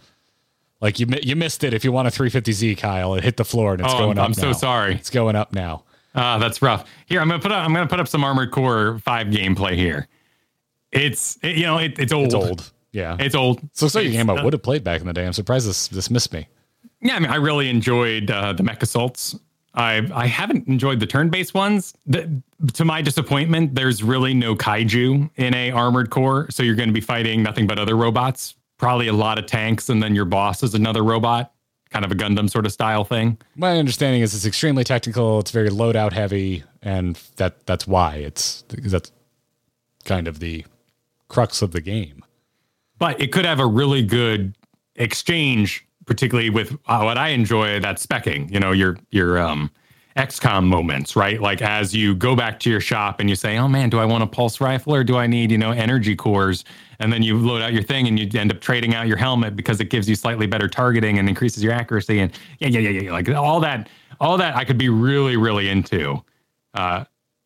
Like you you missed it if you want a 350Z, Kyle. It hit the floor and it's Oh, going I'm- up. I'm so sorry. It's going up now. Ah, that's rough. Here, I'm gonna put up. I'm gonna put up some Armored Core Five gameplay here. It's it- you know it, it's old. It's old. Yeah. It's old. so looks like a It's, game I uh, would have played back in the day. I'm surprised this this missed me. Yeah, I mean, I really enjoyed uh, the MechAssaults. I I haven't enjoyed the turn-based ones. The, to my disappointment, there's really no kaiju in a Armored Core, so you're going to be fighting nothing but other robots. Probably a lot of tanks, and then your boss is another robot, kind of a Gundam sort of style thing. My understanding is it's extremely technical. It's very loadout heavy, and that that's why it's that's kind of the crux of the game. but it could have a really good exchange, particularly with uh, what I enjoy that specking. You know, your your um, XCOM moments, right? Like as you go back to your shop and you say, "Oh man, do I want a pulse rifle or do I need you know energy cores?" And then you load out your thing and you end up trading out your helmet because it gives you slightly better targeting and increases your accuracy. And yeah, yeah, yeah, yeah, like all that, all that I could be really, really into. Uh,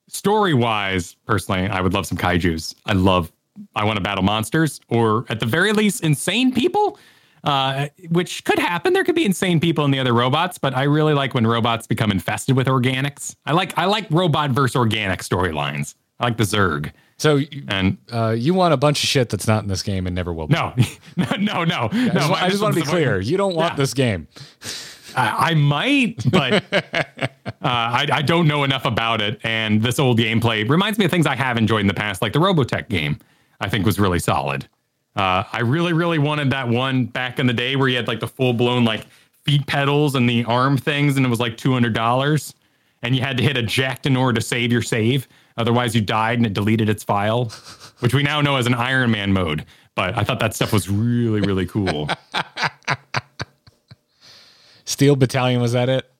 story wise, personally, I would love some kaiju's. I love, I want to battle monsters or at the very least, insane people, uh, which could happen. There could be insane people in the other robots, but I really like when robots become infested with organics. I like, I like robot versus organic storylines. I like the Zerg. So you- And uh, you want a bunch of shit that's not in this game and never will. Be. no, *laughs* no, no, no. I just, I just want to be clear. You don't want Yeah. this game. I, I might, but *laughs* uh, I, I don't know enough about it. And this old gameplay reminds me of things I have enjoyed in the past, like the Robotech game. I think was really solid. Uh, I really, really wanted that one back in the day where you had like the full blown like feet pedals and the arm things, and it was like two hundred dollars, and you had to hit eject in order to save your save. Otherwise, you died and it deleted its file, *laughs* which we now know as an Iron Man mode. But I thought that stuff was really, really cool. *laughs* Steel Battalion was that it?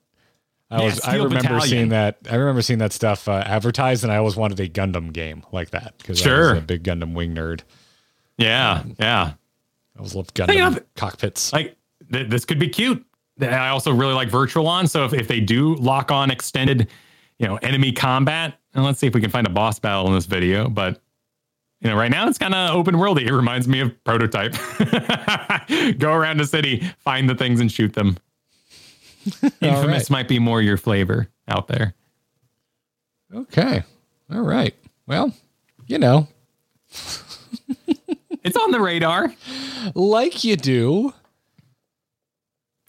I Yeah, was. I remember Battalion. seeing that. I remember seeing that stuff uh, advertised, and I always wanted a Gundam game like that because I Sure. was a big Gundam wing nerd. Yeah, yeah. I always loved Gundam cockpits. like th- this could be cute. I also really like virtual on. So if, if they do lock on extended, you know, enemy combat, and let's see if we can find a boss battle in this video. But you know, right now it's kind of open worldy. It reminds me of Prototype. *laughs* Go around the city, find the things, and shoot them. *laughs* Infamous right. might be more your flavor out there. Okay. All right. Well, you know, It's on the radar. like you do.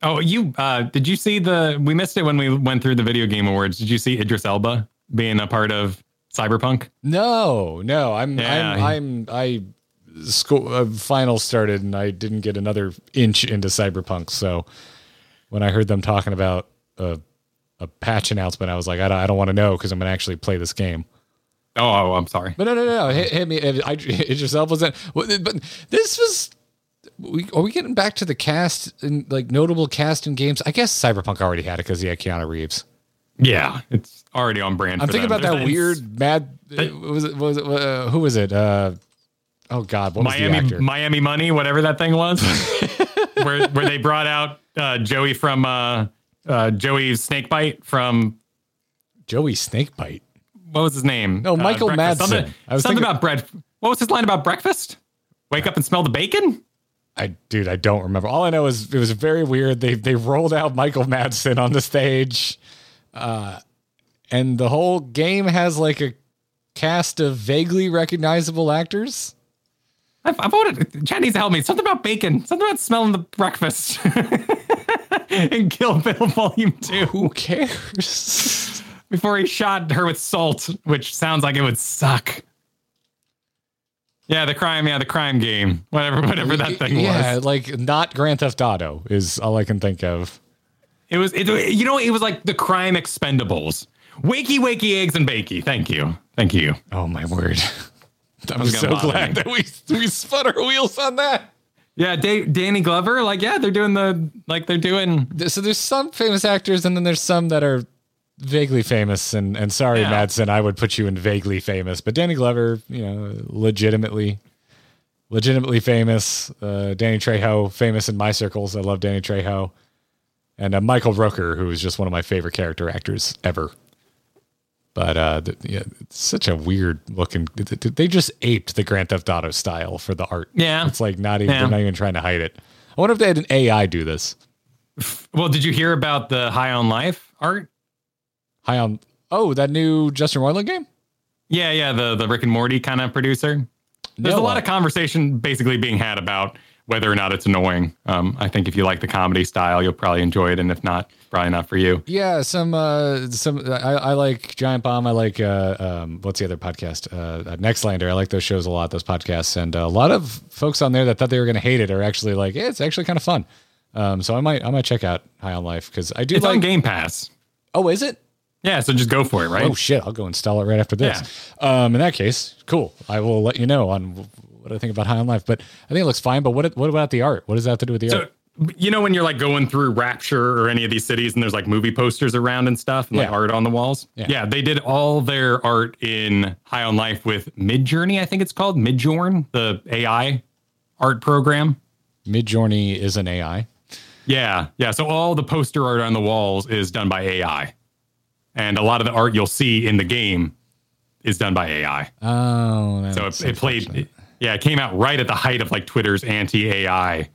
Oh, you uh did you see the we missed it when we went through the video game awards. Did you see Idris Elba being a part of Cyberpunk? No, no. I'm. Yeah. I'm. I'm. I. School uh, final started, and I didn't get another inch into Cyberpunk. So when I heard them talking about a a patch announcement, I was like, I don't, I don't want to know because I'm going to actually play this game. Oh, oh, I'm sorry. But no, no, no. Hit, hit me. I, it yourself was that. But this was. We, are we getting back to the cast and like notable cast in games? I guess Cyberpunk already had it because he had Keanu Reeves. Yeah, it's already on brand. I'm thinking them. about that weird mad. was it? Was it? Uh, who was it? Uh, oh God, what Miami? Miami Money, whatever that thing was, *laughs* where where they brought out uh, Joey from uh, uh, Joey Snakebite from Joey Snakebite. What was his name? No, Uh, Michael breakfast. Madsen. Something, I was something thinking- about bread. What was his line about breakfast? Wake up and smell the bacon. I dude, I don't remember. All I know is it was very weird. They they rolled out Michael Madsen on the stage, uh, and the whole game has like a cast of vaguely recognizable actors. I, I voted. Chad needs to help me. Something about bacon. Something about smelling the breakfast. *laughs* in Kill Bill Volume Two. Who cares? Before he shot her with salt, which sounds like it would suck. Yeah, the crime. Yeah, the crime game. Whatever, whatever that thing yeah, was. like not Grand Theft Auto is all I can think of. It was. It, you know, it was like the crime Expendables. Wakey, wakey, eggs and bakey. Thank you. Thank you. Oh my word! *laughs* I'm was so glad me. that we we spun our wheels on that. Yeah, Da- Danny Glover. Like, yeah, they're doing the like they're doing. So there's some famous actors, and then there's some that are vaguely famous. And and sorry, Yeah. Madsen, I would put you in vaguely famous, but Danny Glover, you know, legitimately, legitimately famous. Uh, Danny Trejo, famous in my circles. I love Danny Trejo, and uh, Michael Rooker, who is just one of my favorite character actors ever. But uh, th- yeah, it's such a weird looking. th- th- They just aped the Grand Theft Auto style for the art. Yeah. it's like not even Yeah. they're not even trying to hide it. I wonder if they had an AI do this. Well, did you hear about the High on Life art? High on. Oh, that new Justin Roiland game. Yeah, yeah, the the Rick and Morty kind of producer. There's No, a lot uh, of conversation basically being had about whether or not it's annoying. Um, I think if you like the comedy style, you'll probably enjoy it, and if not, probably not for you. Yeah, some uh some I, I like Giant Bomb. I like uh um what's the other podcast? Uh uh, Nextlander. I like those shows a lot, those podcasts. And a lot of folks on there that thought they were gonna hate it are actually like, yeah, it's actually kind of fun. Um so I might I might check out High on Life because I do It's like on Game Pass. Oh, is it? Yeah, so just go for it, right? Oh shit, I'll go install it right after this. Um in that case, cool. I will let you know on what I think about High on Life. But I think it looks fine. But what what about the art? What does that have to do with the So art? you know when you're like going through Rapture or any of these cities and there's like movie posters around and stuff and like Yeah. art on the walls. Yeah. Yeah. they did all their art in High on Life with Midjourney, I think it's called Midjourn, the AI art program. Midjourney is an AI. Yeah, yeah. So all the poster art on the walls is done by AI, and a lot of the art you'll see in the game is done by AI. Oh, so it, it played. It, yeah, it came out right at the height of like Twitter's anti-AI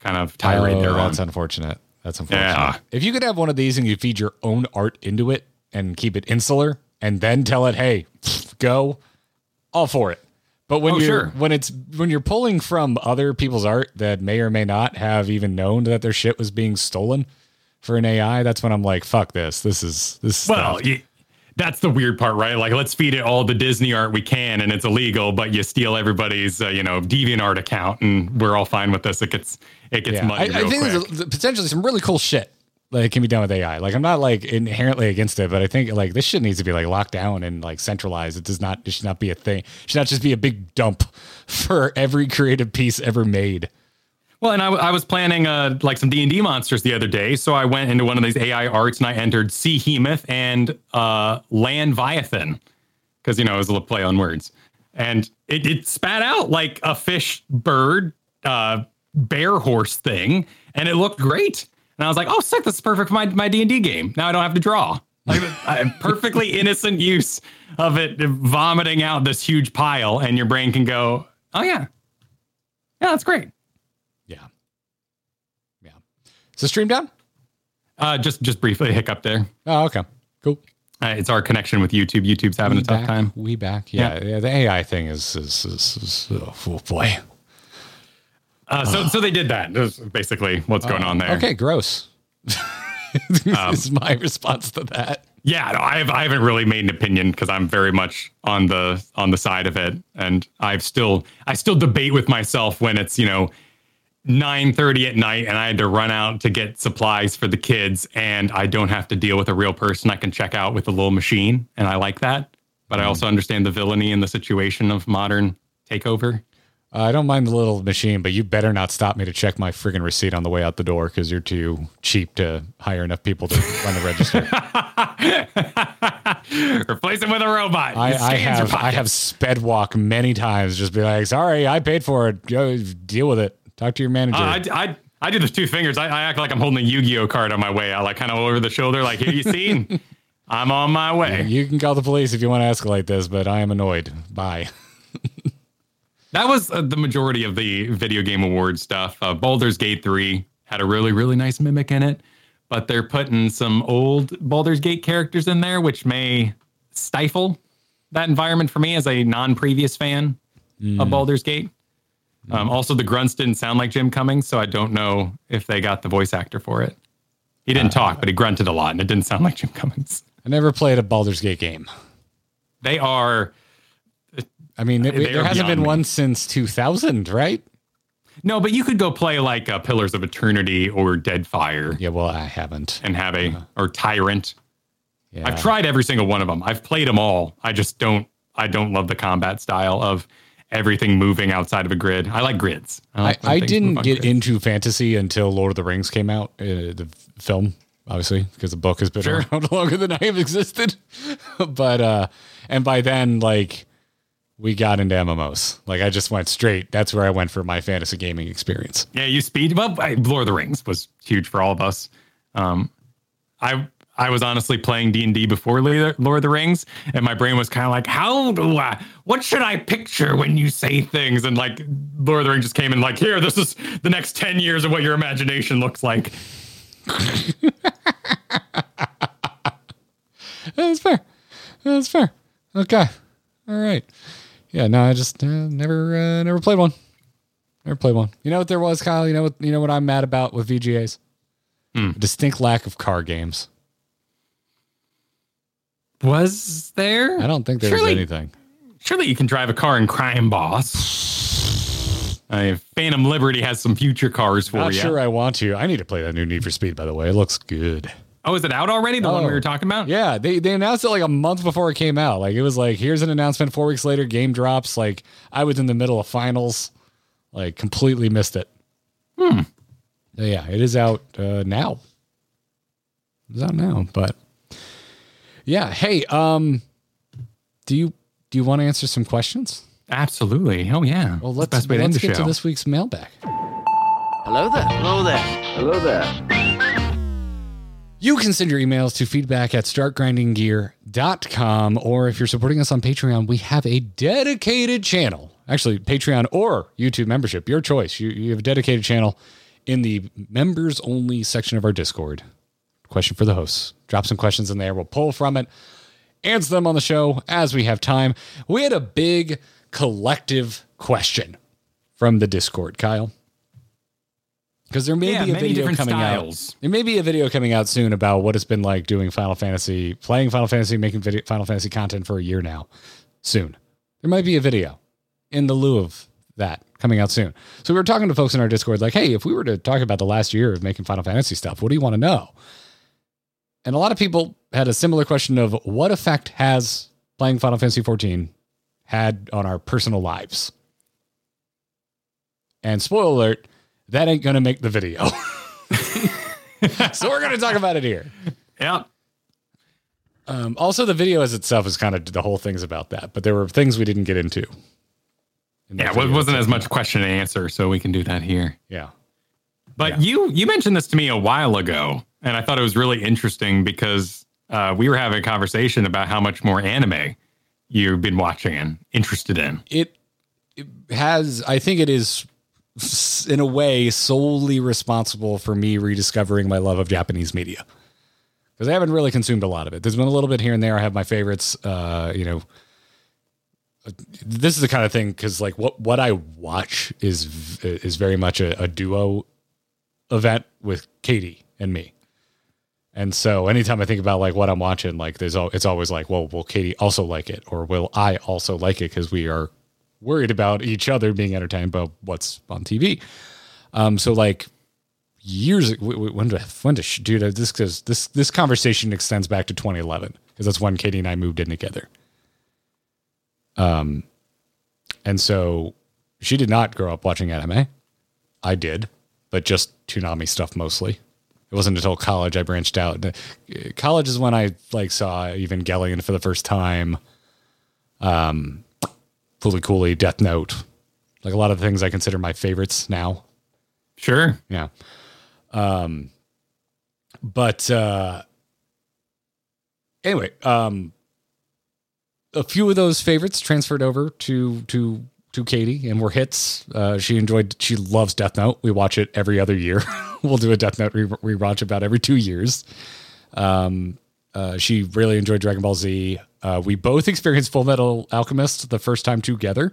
kind of tirade Oh, they're that's unfortunate. That's unfortunate. Yeah. If you could have one of these and you feed your own art into it and keep it insular and then tell it, hey, *laughs* go, all for it. But when Oh, you're sure. when it's when you're pulling from other people's art that may or may not have even known that their shit was being stolen for an AI, that's when I'm like, fuck this. This is this is Well, you, that's the weird part, right? Like, let's feed it all the Disney art we can, and it's illegal, but you steal everybody's, uh, you know, DeviantArt account, and we're all fine with this. It gets it gets Yeah. muddy I, I think quick. there's potentially some really cool shit that can be done with AI. Like I'm not like inherently against it, but I think like this shit needs to be like locked down and like centralized. It does not it should not be a thing. It should not just be a big dump *laughs* for every creative piece ever made. Well, and I, w- I was planning uh, like some D and D monsters the other day, so I went into one of these AI arts and I entered Sea Hemoth and uh, Land Viathan because you know it was a little play on words, and it, it spat out like a fish, bird, uh, bear horse thing, and it looked great. And I was like, "Oh, sick! This is perfect for my my D and D game. Now I don't have to draw." Like *laughs* perfectly innocent use of it vomiting out this huge pile, and your brain can go, "Oh yeah, yeah, that's great." Yeah. Yeah. Is the stream down? Uh, just just briefly a hiccup there. Oh, okay. Cool. Uh, it's our connection with YouTube. YouTube's having we a tough back. time. We back. Yeah, yeah. The AI thing is is, is, is oh, oh boy. Uh, so so they did that. That's basically what's going on there. Okay, gross. this *laughs* is my response to that. Yeah, no, I have I haven't really made an opinion because I'm very much on the on the side of it, and I've still I still debate with myself when it's you know. 9:30 at night and I had to run out to get supplies for the kids and I don't have to deal with a real person I can check out with a little machine and I like that but I also understand the villainy and the situation of modern takeover Uh, I don't mind the little machine, but you better not stop me to check my friggin' receipt on the way out the door because you're too cheap to hire enough people to run the register. *laughs* replace him with a robot I, I have I have sped walk many times. Just be like, sorry, I paid for it. Go deal with it. Talk to your manager. Uh, I, I, I do the two fingers. I, I act like I'm holding a Yu-Gi-Oh card on my way out, like kind of over the shoulder, like here you seen. *laughs* I'm on my way. you can call the police if you want to escalate this, but I am annoyed. Bye. *laughs* That was uh, the majority of the video game award stuff. Uh, Baldur's Gate 3 had a really, really nice mimic in it, but they're putting some old Baldur's Gate characters in there, which may stifle that environment for me as a non-previous fan of Baldur's Gate. Um, also, the grunts didn't sound like Jim Cummings, so I don't know if they got the voice actor for it. He didn't talk, but he grunted a lot, and it didn't sound like Jim Cummings. I never played a Baldur's Gate game. They are I mean, it- there hasn't been me. one since 2000, right? no, but you could go play like uh, Pillars of Eternity or Deadfire Yeah, well, I haven't. and have a or Tyrant. Yeah. I've tried every single one of them. I've played them all. I just don't. I don't love the combat style of everything moving outside of a grid. I like grids. I, like when I didn't get grids. into fantasy until Lord of the Rings came out, uh, the film, obviously, because the book has been Sure. around *laughs* longer than I have existed. *laughs* but uh, and by then, like, we got into MMOs. Like, I just went straight. That's where I went for my fantasy gaming experience. Yeah, you speed. Well, I, Lord of the Rings was huge for all of us. Um, I I was honestly playing D and D before Lord of the Rings, and my brain was kind of like, "How do I? What should I picture when you say things?" And like Lord of the Rings just came in like, "Here, this is the next ten years of what your imagination looks like." *laughs* That's fair. That's fair. Okay. All right. Yeah. No, I just uh, never, uh, never played one. Never played one. You know what there was, Kyle? You know what? You know what I'm mad about with VGAs? A distinct lack of car games. Was there? I don't think there was anything. Surely you can drive a car in Crime Boss. I mean, Phantom Liberty has some future cars for you. Not you. sure I want to. I need to play that new Need for Speed, by the way. It looks good. oh, is it out already? The one we Oh. were talking about? Yeah, they, they announced it like a month before it came out. Like it was like, here's an announcement. Four weeks later, game drops. Like I was in the middle of finals, like completely missed it. Hmm. Yeah, it is out uh, now. It's out now, but yeah. Hey, um, do you do you want to answer some questions? Absolutely. Oh yeah. Well, let's best way to end let's the get show. to this week's mailbag. Hello there. Hello there. Hello there. You can send your emails to feedback at startgrindinggear.com. Or if you're supporting us on Patreon, we have a dedicated channel. Actually, Patreon or YouTube membership, your choice. You, you have a dedicated channel in the members only section of our Discord. Question for the hosts. Drop some questions in there. We'll pull from it, answer them on the show as we have time. We had a big collective question from the Discord, Kyle. Because there may Yeah, be a video coming styles. out. There may be a video coming out soon about what it's been like doing Final Fantasy, playing Final Fantasy, making video, Final Fantasy content for a year now. Soon, there might be a video in the lieu of that coming out soon. So we were talking to folks in our Discord, like, "Hey, if we were to talk about the last year of making Final Fantasy stuff, what do you want to know?" And a lot of people had a similar question of what effect has playing Final Fantasy 14 had on our personal lives. And spoiler alert, that ain't going to make the video. *laughs* so we're going to talk about it here. Yeah. Um, also, the video as itself is kind of the whole thing's about that, but there were things we didn't get into. in Yeah, it wasn't as much question and answer, so we can do that here. Yeah. But Yeah. you you mentioned this to me a while ago, and I thought it was really interesting because uh, we were having a conversation about how much more anime you've been watching and interested in. It, it has, I think it is in a way solely responsible for me rediscovering my love of Japanese media. Because I haven't really consumed a lot of it. There's been a little bit here and there. I have my favorites. Uh, you know, this is the kind of thing because like what what I watch is is very much a, a duo event with Katie and me. And so anytime I think about like what I'm watching, like there's all, it's always like, well, will Katie also like it, or will I also like it? Because we are worried about each other being entertained by what's on TV. Um, so like years when to when did dude uh, this because this this conversation extends back to 2011 because that's when Katie and I moved in together. Um, and so she did not grow up watching anime. I did, but just Toonami stuff mostly. It wasn't until college I branched out. College is when I like saw Evangelion for the first time. Um, Fooly Cooly, Death Note, like a lot of the things I consider my favorites now. Sure. Yeah. Um, but uh, anyway, um, a few of those favorites transferred over to to to Katie and were hits. Uh, she enjoyed. She loves Death Note. We watch it every other year. *laughs* we'll do a Death Note re- rewatch about every two years. Um, uh, she really enjoyed Dragon Ball Z. Uh, we both experienced Full Metal Alchemist the first time together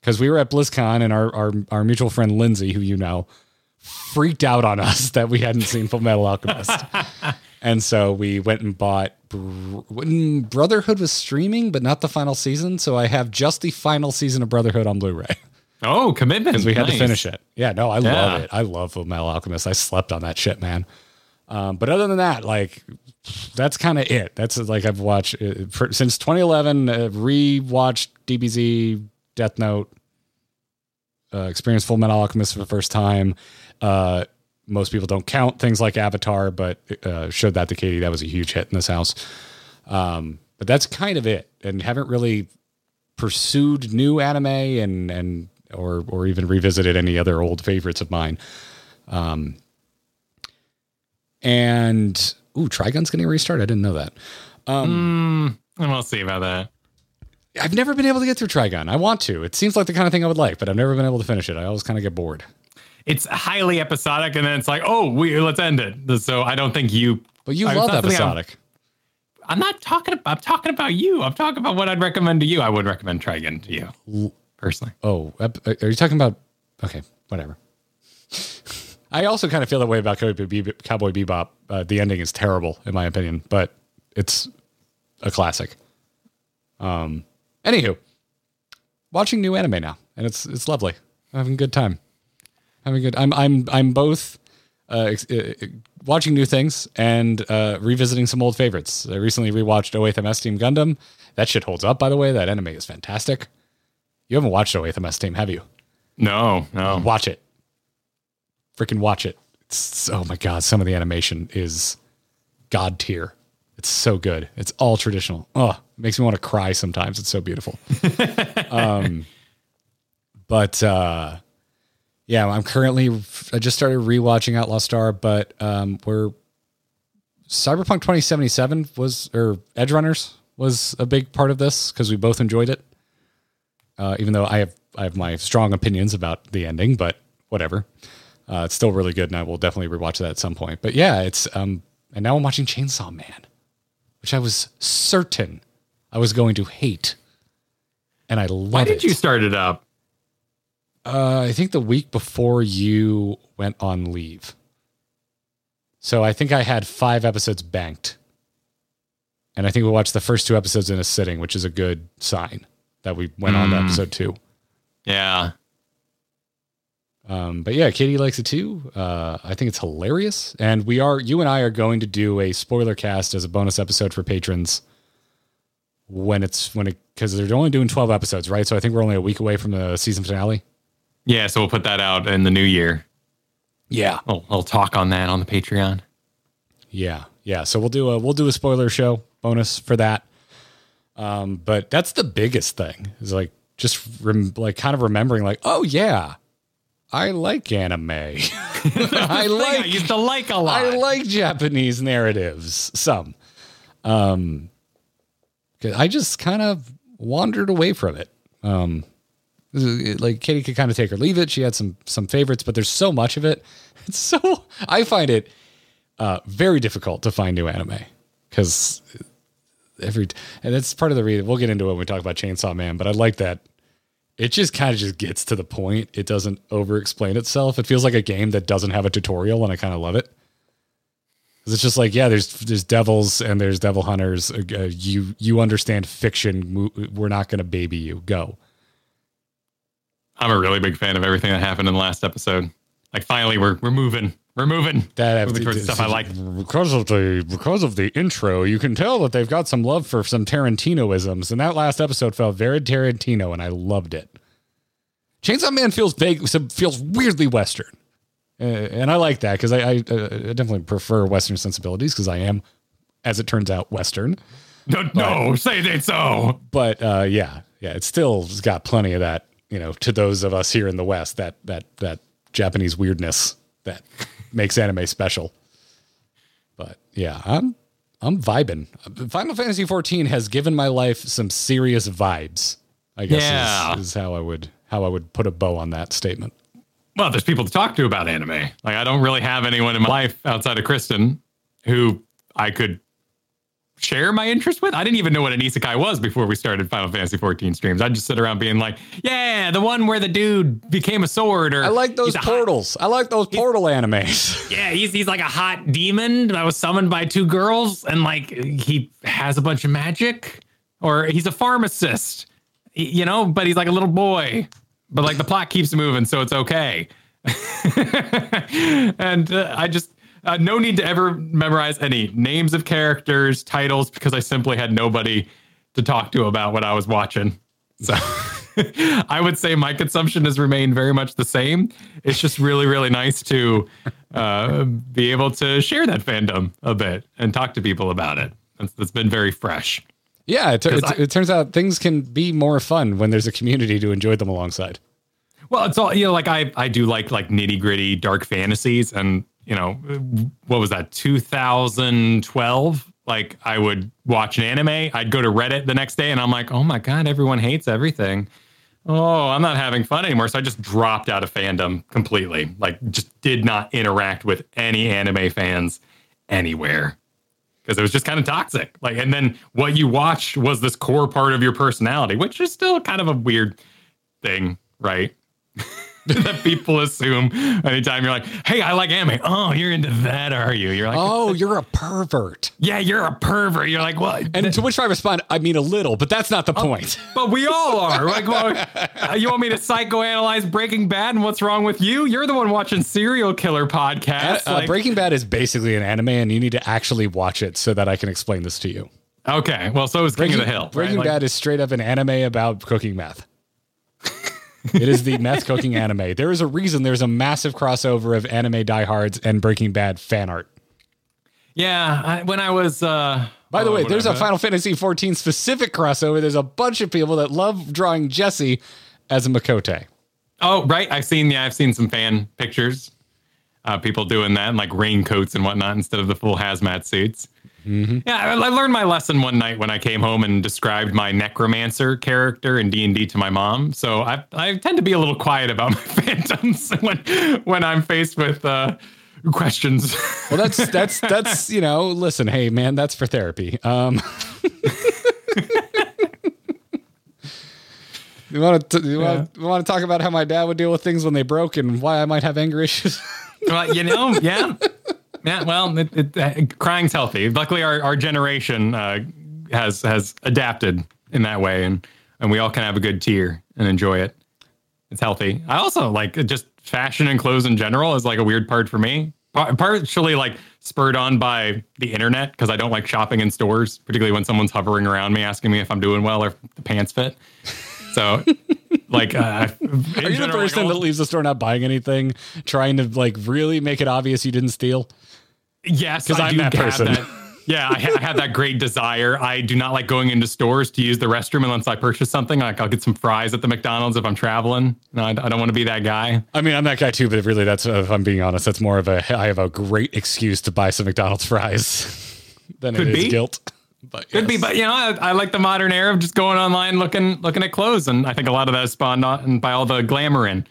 because we were at BlizzCon and our, our our mutual friend Lindsay, who you know, freaked out on us *laughs* that we hadn't seen Full Metal Alchemist, *laughs* and so we went and bought. Br- Brotherhood was streaming, but not the final season, so I have just the final season of Brotherhood on Blu-ray Oh, commitment. because we had to finish it. Yeah, no, I love it. I love Full Metal Alchemist. I slept on that shit, man. Um, but other than that, like that's kind of it. That's like I've watched uh, for, since 2011. Uh, rewatched DBZ Death Note, uh, experienced Full Metal Alchemist for the first time. Uh, most people don't count things like Avatar, but uh, showed that to Katie. That was a huge hit in this house. Um, but that's kind of it, and haven't really pursued new anime and and or or even revisited any other old favorites of mine. Um, and ooh, Trigun's getting restarted. I didn't know that. Um, Mm, we'll see about that. I've never been able to get through Trigun. I want to. It seems like the kind of thing I would like, but I've never been able to finish it. I always kind of get bored. It's highly episodic, and then it's like, oh, we let's end it. So I don't think you. But you I- love something I'm- episodic. I'm not talking about. I'm talking about you. I'm talking about what I'd recommend to you. I would recommend Trigun to you personally. Oh, are you talking about? Okay, whatever. I also kind of feel that way about Cowboy Bebop. Cowboy Bebop. Uh, the ending is terrible, in my opinion, but it's a classic. Um. Anywho, watching new anime now, and it's it's lovely. I'm having a good time. Having good. I'm I'm I'm both uh, ex- uh, uh, watching new things and uh, revisiting some old favorites. I recently rewatched 08th MS Team Gundam. That shit holds up, by the way. That anime is fantastic. You haven't watched 08th MS Team, have you? No, no. Watch it. Freaking watch it. It's, oh my god, some of the animation is god tier. It's so good. It's all traditional. Oh, it makes me want to cry sometimes. It's so beautiful. *laughs* um, but uh, yeah, I'm currently. I just started rewatching Outlaw Star, but um, we're Cyberpunk 2077 was or Edgerunners was a big part of this because we both enjoyed it. Uh, even though I have I have my strong opinions about the ending, but whatever. Uh, it's still really good, and I will definitely rewatch that at some point. But yeah, it's um, and now I'm watching Chainsaw Man, which I was certain I was going to hate, and I love Why it. did you start it up? Uh, I think the week before you went on leave. So I think I had five episodes banked. And I think we watched the first two episodes in a sitting, which is a good sign that we went on to Mm. episode two. Yeah. Um, but yeah, Katie likes it too. Uh, I think it's hilarious. And we are, you and I are going to do a spoiler cast as a bonus episode for patrons when it's, when it, because they're only doing 12 episodes, right? So I think we're only a week away from the season finale. Yeah. So we'll put that out in the new year. Yeah. I'll, I'll talk on that on the Patreon. Yeah, yeah. So we'll do a we'll do a spoiler show bonus for that. Um, but that's the biggest thing is like just rem- like kind of remembering like oh yeah, I like anime. *laughs* I *laughs* like I used to like a lot. I like Japanese narratives. Some, um, I just kind of wandered away from it. Um, like Katie could kind of take or leave it. She had some some favorites, but there's so much of it. *laughs* It's so I find it uh, very difficult to find new anime because every and that's part of the reason we'll get into it when we talk about Chainsaw Man. But I like that it just kind of just gets to the point. It doesn't over explain itself. It feels like a game that doesn't have a tutorial, and I kind of love it. 'Cause It's just like yeah, there's there's devils and there's devil hunters. Uh, uh, you you understand fiction. We're not going to baby you. Go. I'm a really big fan of everything that happened in the last episode. Like finally we're we're moving. We're moving. That moving towards stuff I like. because of the because of the intro. You can tell that they've got some love for some Tarantinoisms, and that last episode felt very Tarantino, and I loved it. Chainsaw Man feels big, feels weirdly Western, uh, and I like that because I, I, uh, I definitely prefer Western sensibilities because I am, as it turns out, Western. No, no, say it ain't so. But uh, yeah, yeah, it still it's got plenty of that. You know, to those of us here in the West, that that that Japanese weirdness that makes anime special. But yeah, I'm I'm vibing. Final Fantasy 14 has given my life some serious vibes. I guess Yeah. is, is how I would how I would put a bow on that statement. Well, there's people to talk to about anime. Like I don't really have anyone in my life outside of Kristen who I could share my interest with. I didn't even know what an isekai was before we started Final Fantasy 14 streams. I'd just sit around being like, "Yeah, the one where the dude became a sword." Or I like those a hot- portals. I like those portal animes. *laughs* yeah, he's he's like a hot demon that was summoned by two girls, and like he has a bunch of magic, or he's a pharmacist, you know, but he's like a little boy. But like the plot keeps moving, so it's okay. *laughs* and uh, I just uh, no need to ever memorize any names of characters, titles, because I simply had nobody to talk to about what I was watching. So *laughs* I would say my consumption has remained very much the same. It's just really, really nice to uh, be able to share that fandom a bit and talk to people about it. That's, that's been very fresh. Yeah, it, it, I- it turns out things can be more fun when there's a community to enjoy them alongside. Well, it's all you know. Like I, I do like like nitty gritty dark fantasies, and you know, what was that? 2012. Like I would watch an anime. I'd go to Reddit the next day, and I'm like, oh my god, everyone hates everything. Oh, I'm not having fun anymore. So I just dropped out of fandom completely. Like, just did not interact with any anime fans anywhere because it was just kind of toxic. Like, and then what you watched was this core part of your personality, which is still kind of a weird thing, right? *laughs* *laughs* that people assume anytime you're like, "Hey, I like anime." Oh, you're into that, are you? You're like, Oh, you're a pervert. "Yeah, you're a pervert." You're like, "What?" And to which I respond, I mean a little, but that's not the point. *laughs* but we all are. Like, well, uh, *laughs* you want me to psychoanalyze Breaking Bad and what's wrong with you? You're the one watching serial killer podcasts. Uh, like- Breaking Bad is basically an anime, and you need to actually watch it so that I can explain this to you. okay, well, so is King Breaking, of the Hill. right? Breaking Like- Bad is straight up an anime about cooking meth. It is the meth cooking anime. There is a reason there's a massive crossover of anime diehards and Breaking Bad fan art. Yeah, I, when I was. uh By the oh, way, there's a. Final Fantasy 14 specific crossover. There's a bunch of people that love drawing Jesse as a Miqo'te. Oh, right. I've seen. Yeah, I've seen some fan pictures. Uh, people doing that, in like raincoats and whatnot, instead of the full hazmat suits. Mm-hmm. Yeah, I, learned my lesson one night when I came home and described my necromancer character in D and D to my mom. So I I tend to be a little quiet about *laughs* my phantoms when when I'm faced with uh, questions. *laughs* Well, that's that's that's you know. Listen, hey man, that's for therapy. Um, *laughs* you want to you want you want to talk about how my dad would deal with things when they broke and why I might have anger issues? well, you know, yeah, yeah. Well, it, it, uh, crying's healthy. Luckily, our, our generation uh, has has adapted in that way, and and we all can have a good tear and enjoy it. It's healthy. I also like just fashion and clothes in general is like a weird part for me. Partially like spurred on by the internet because I don't like shopping in stores, particularly when someone's hovering around me asking me if I'm doing well or if the pants fit. So, like, uh, *laughs* Are you the person that leaves the store not buying anything, trying to like really make it obvious you didn't steal? Yes, 'Cause because I'm that person. that- *laughs* yeah, I, ha- I have that great desire. I do not like going into stores to use the restroom unless I purchase something. Like I'll get some fries at the McDonald's if I'm traveling. No, I, I don't want to be that guy. I mean, I'm that guy too, but really, that's uh, if I'm being honest, that's more of a I have a great excuse to buy some McDonald's fries *laughs* than Could it is be. guilt. *laughs* But Could be, but you know, I, I like the modern era of just going online looking looking at clothes, and I think a lot of that is spawned on by all the glamour in.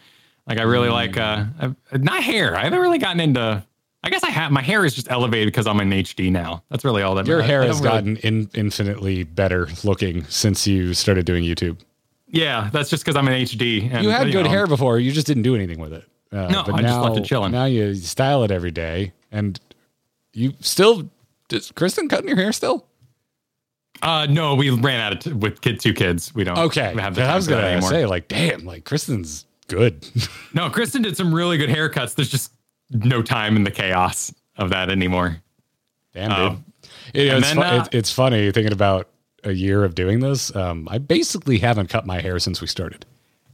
Like I really mm. like uh, uh, not hair. I haven't really gotten into. I guess I have. My hair is just elevated because I'm in HD now. That's really all that. Your I- hair has really- gotten in, infinitely better looking since you started doing YouTube. Yeah, that's just because I'm in HD. And, You had good know, hair before, you just didn't do anything with it. Uh, No, I just left it chilling. Now you style it every day, and you still. Is Kristen cutting your hair still? Uh, no, we ran out of t- with kid two kids. We don't. Okay, have the I time was for that gonna anymore. say like, damn, like Kristen's good. *laughs* No, Kristen did some really good haircuts. There's just no time in the chaos of that anymore. Damn, dude. It- And it's, then, fu- uh, it- it's funny thinking about a year of doing this. Um, I basically haven't cut my hair since we started.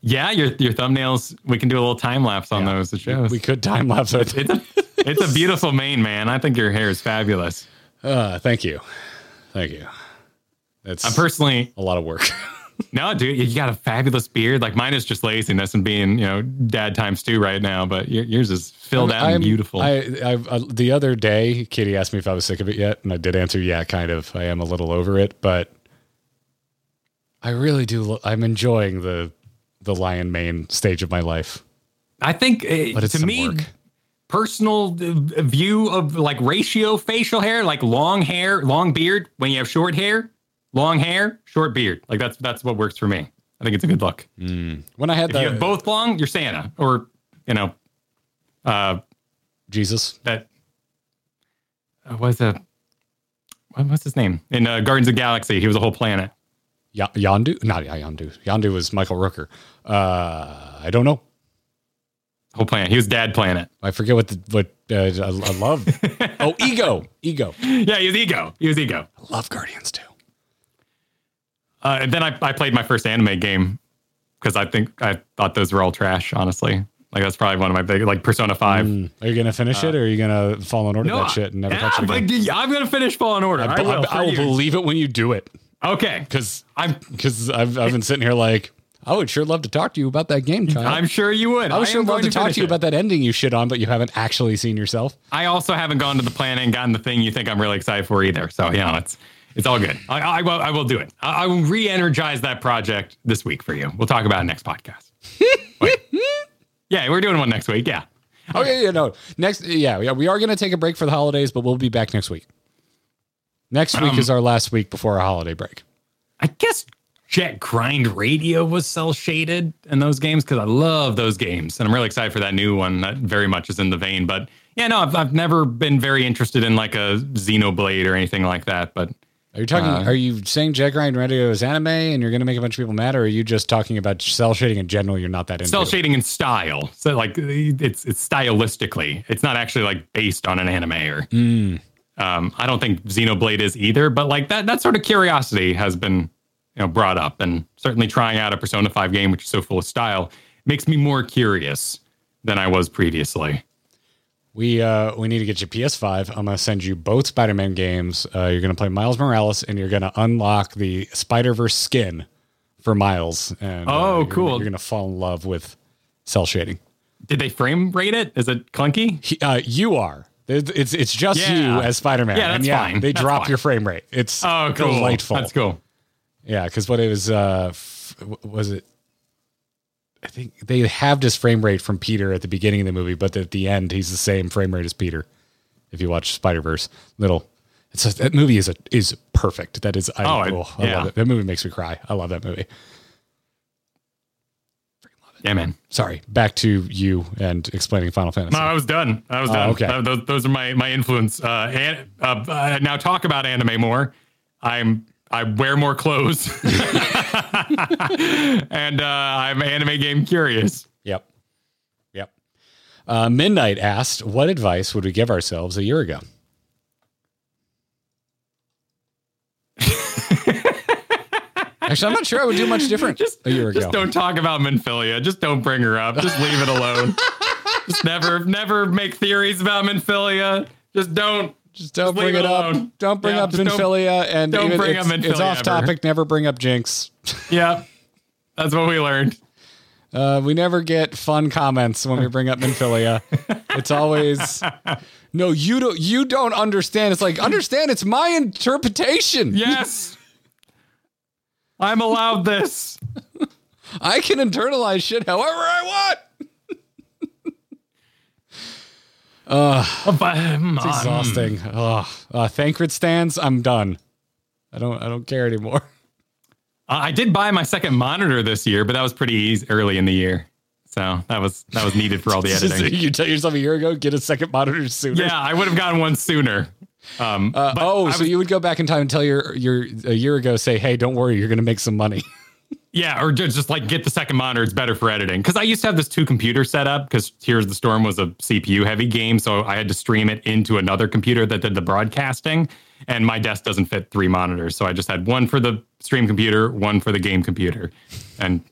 Yeah, your your thumbnails. We can do a little time lapse on those. It shows. We could time lapse it. it's a it's a beautiful mane, man. I think your hair is fabulous. Uh, thank you, thank you. That's I'm personally a lot of work. *laughs* no, dude. You got a fabulous beard. Like mine is just laziness and being you know dad times two right now. But yours is filled out and beautiful. I, I, I, the other day, Katie asked me if I was sick of it yet, and I did answer, yeah, kind of. I am a little over it, but I really do. lo- I'm enjoying the the lion mane stage of my life. I think uh, But it's to me, work. personal uh, view of like ratio facial hair, like long hair, long beard. When you have short hair, long hair, short beard. Like that's that's what works for me. I think it's a good look. When I had If the you have both long, you're Santa, or you know, uh, Jesus, that uh, was a what, what's his name in uh, Guardians of the Galaxy? He was a whole planet. y- Yondu, not Yondu. Yondu was Michael Rooker. Uh, I don't know. Whole planet. He was Dad Planet. I forget what the what uh, I, I love. *laughs* oh, ego, ego. Yeah, he was Ego. He was Ego. I love Guardians too. Uh, and then I, I played my first anime game because I think I thought those were all trash. Honestly, like that's probably one of my big like Persona Five. Mm. Are you gonna finish it, or are you gonna fall in order No, that shit and never yeah, touch it but? I'm gonna finish Fallen Order. I, I, will. I, I will believe it when you do it, Okay, because I'm *laughs* because I've I've been sitting here like I would sure love to talk to you about that game, Kyle. I'm sure you would. I would am sure love to talk to you it. about that ending you shit on, but you haven't actually seen yourself. I also haven't gone to the planet and gotten the thing you think I'm really excited for either. So you know, it's it's all good. I, I will I will do it. I, I will re-energize that project this week for you. We'll talk about it next podcast. *laughs* Yeah, we're doing one next week. Yeah. Oh yeah, yeah, no. Next, yeah, yeah, we are going to take a break for the holidays, but we'll be back next week. Next week Um, is our last week before our holiday break. I guess Jet Grind Radio was cel shaded in those games because I love those games, and I'm really excited for that new one that very much is in the vein. But yeah, no, I've, I've never been very interested in like a Xenoblade or anything like that. But Are you talking? Uh, are you saying Jet Grind Radio is anime, and you're going to make a bunch of people mad, or are you just talking about cel shading in general? You're not that into. cel shading in style, so like it's it's stylistically, it's not actually like based on an anime or. Um, I don't think Xenoblade is either, but like that that sort of curiosity has been you know brought up, and certainly trying out a Persona Five game, which is so full of style, makes me more curious than I was previously. We uh we need to get you PS5. I'm gonna send you both Spider-Man games. Uh, you're gonna play Miles Morales, and you're gonna unlock the Spider-Verse skin for Miles. And uh, Oh, you're cool. Gonna, you're gonna fall in love with cel shading. Did they frame rate it? Is it clunky? He, uh, you are. It's it's just Yeah. you as Spider-Man. Yeah, and that's yeah, fine. They That's drop fine. your frame rate. It's Oh, cool. delightful. That's cool. Yeah, because what it was, uh, f- was it? I think they halved his frame rate from Peter at the beginning of the movie, but at the end, he's the same frame rate as Peter. If you watch Spider Verse, little, it's a, that movie is a is perfect. That is, I, Oh, oh, I- yeah. love it. That movie makes me cry. I love that movie. Yeah, man. Sorry, back to you and explaining Final Fantasy. No, I was done. I was done. okay. Uh, those, those are my my influence. Uh, and uh, uh, now talk about anime more. I'm I wear more clothes, *laughs* *laughs* and uh, I'm anime game curious. Yep, yep. Uh, Midnight asked, "What advice would we give ourselves a year ago?" *laughs* Actually, I'm not sure I would do much different Just a year ago. Just don't talk about Minfilia. Just don't bring her up. Just leave it alone. *laughs* just never never make theories about Minfilia. Just don't. Just don't Just bring it it up. Don't bring Yeah, up just and don't bring it's, up it's off ever. topic. Never bring up Jinx. *laughs* Yeah, that's what we learned. Uh, we never get fun comments when we bring up Minfilia. *laughs* it's always no. You don't. You don't understand. It's like understand. It's my interpretation. *laughs* Yes, I'm allowed this. I can internalize shit however I want. Oh, but, um, It's exhausting. Ugh. Uh, Thancred stands. I'm done. I don't. I don't care anymore. *laughs* I did buy my second monitor this year, but that was pretty easy early in the year. So that was that was needed for all the *laughs* editing. you tell yourself a year ago, get a second monitor sooner. Yeah, I would have gotten one sooner. Um, Uh, oh, so you would go back in time and tell your your a year ago, say, "Hey, don't worry, you're going to make some money." *laughs* yeah, or just, like get the second monitor. It's better for editing because I used to have this two computer setup because Heroes of the Storm was a CPU heavy game, so I had to stream it into another computer that did the broadcasting, and my desk doesn't fit three monitors, so I just had one for the stream computer, one for the game computer, and.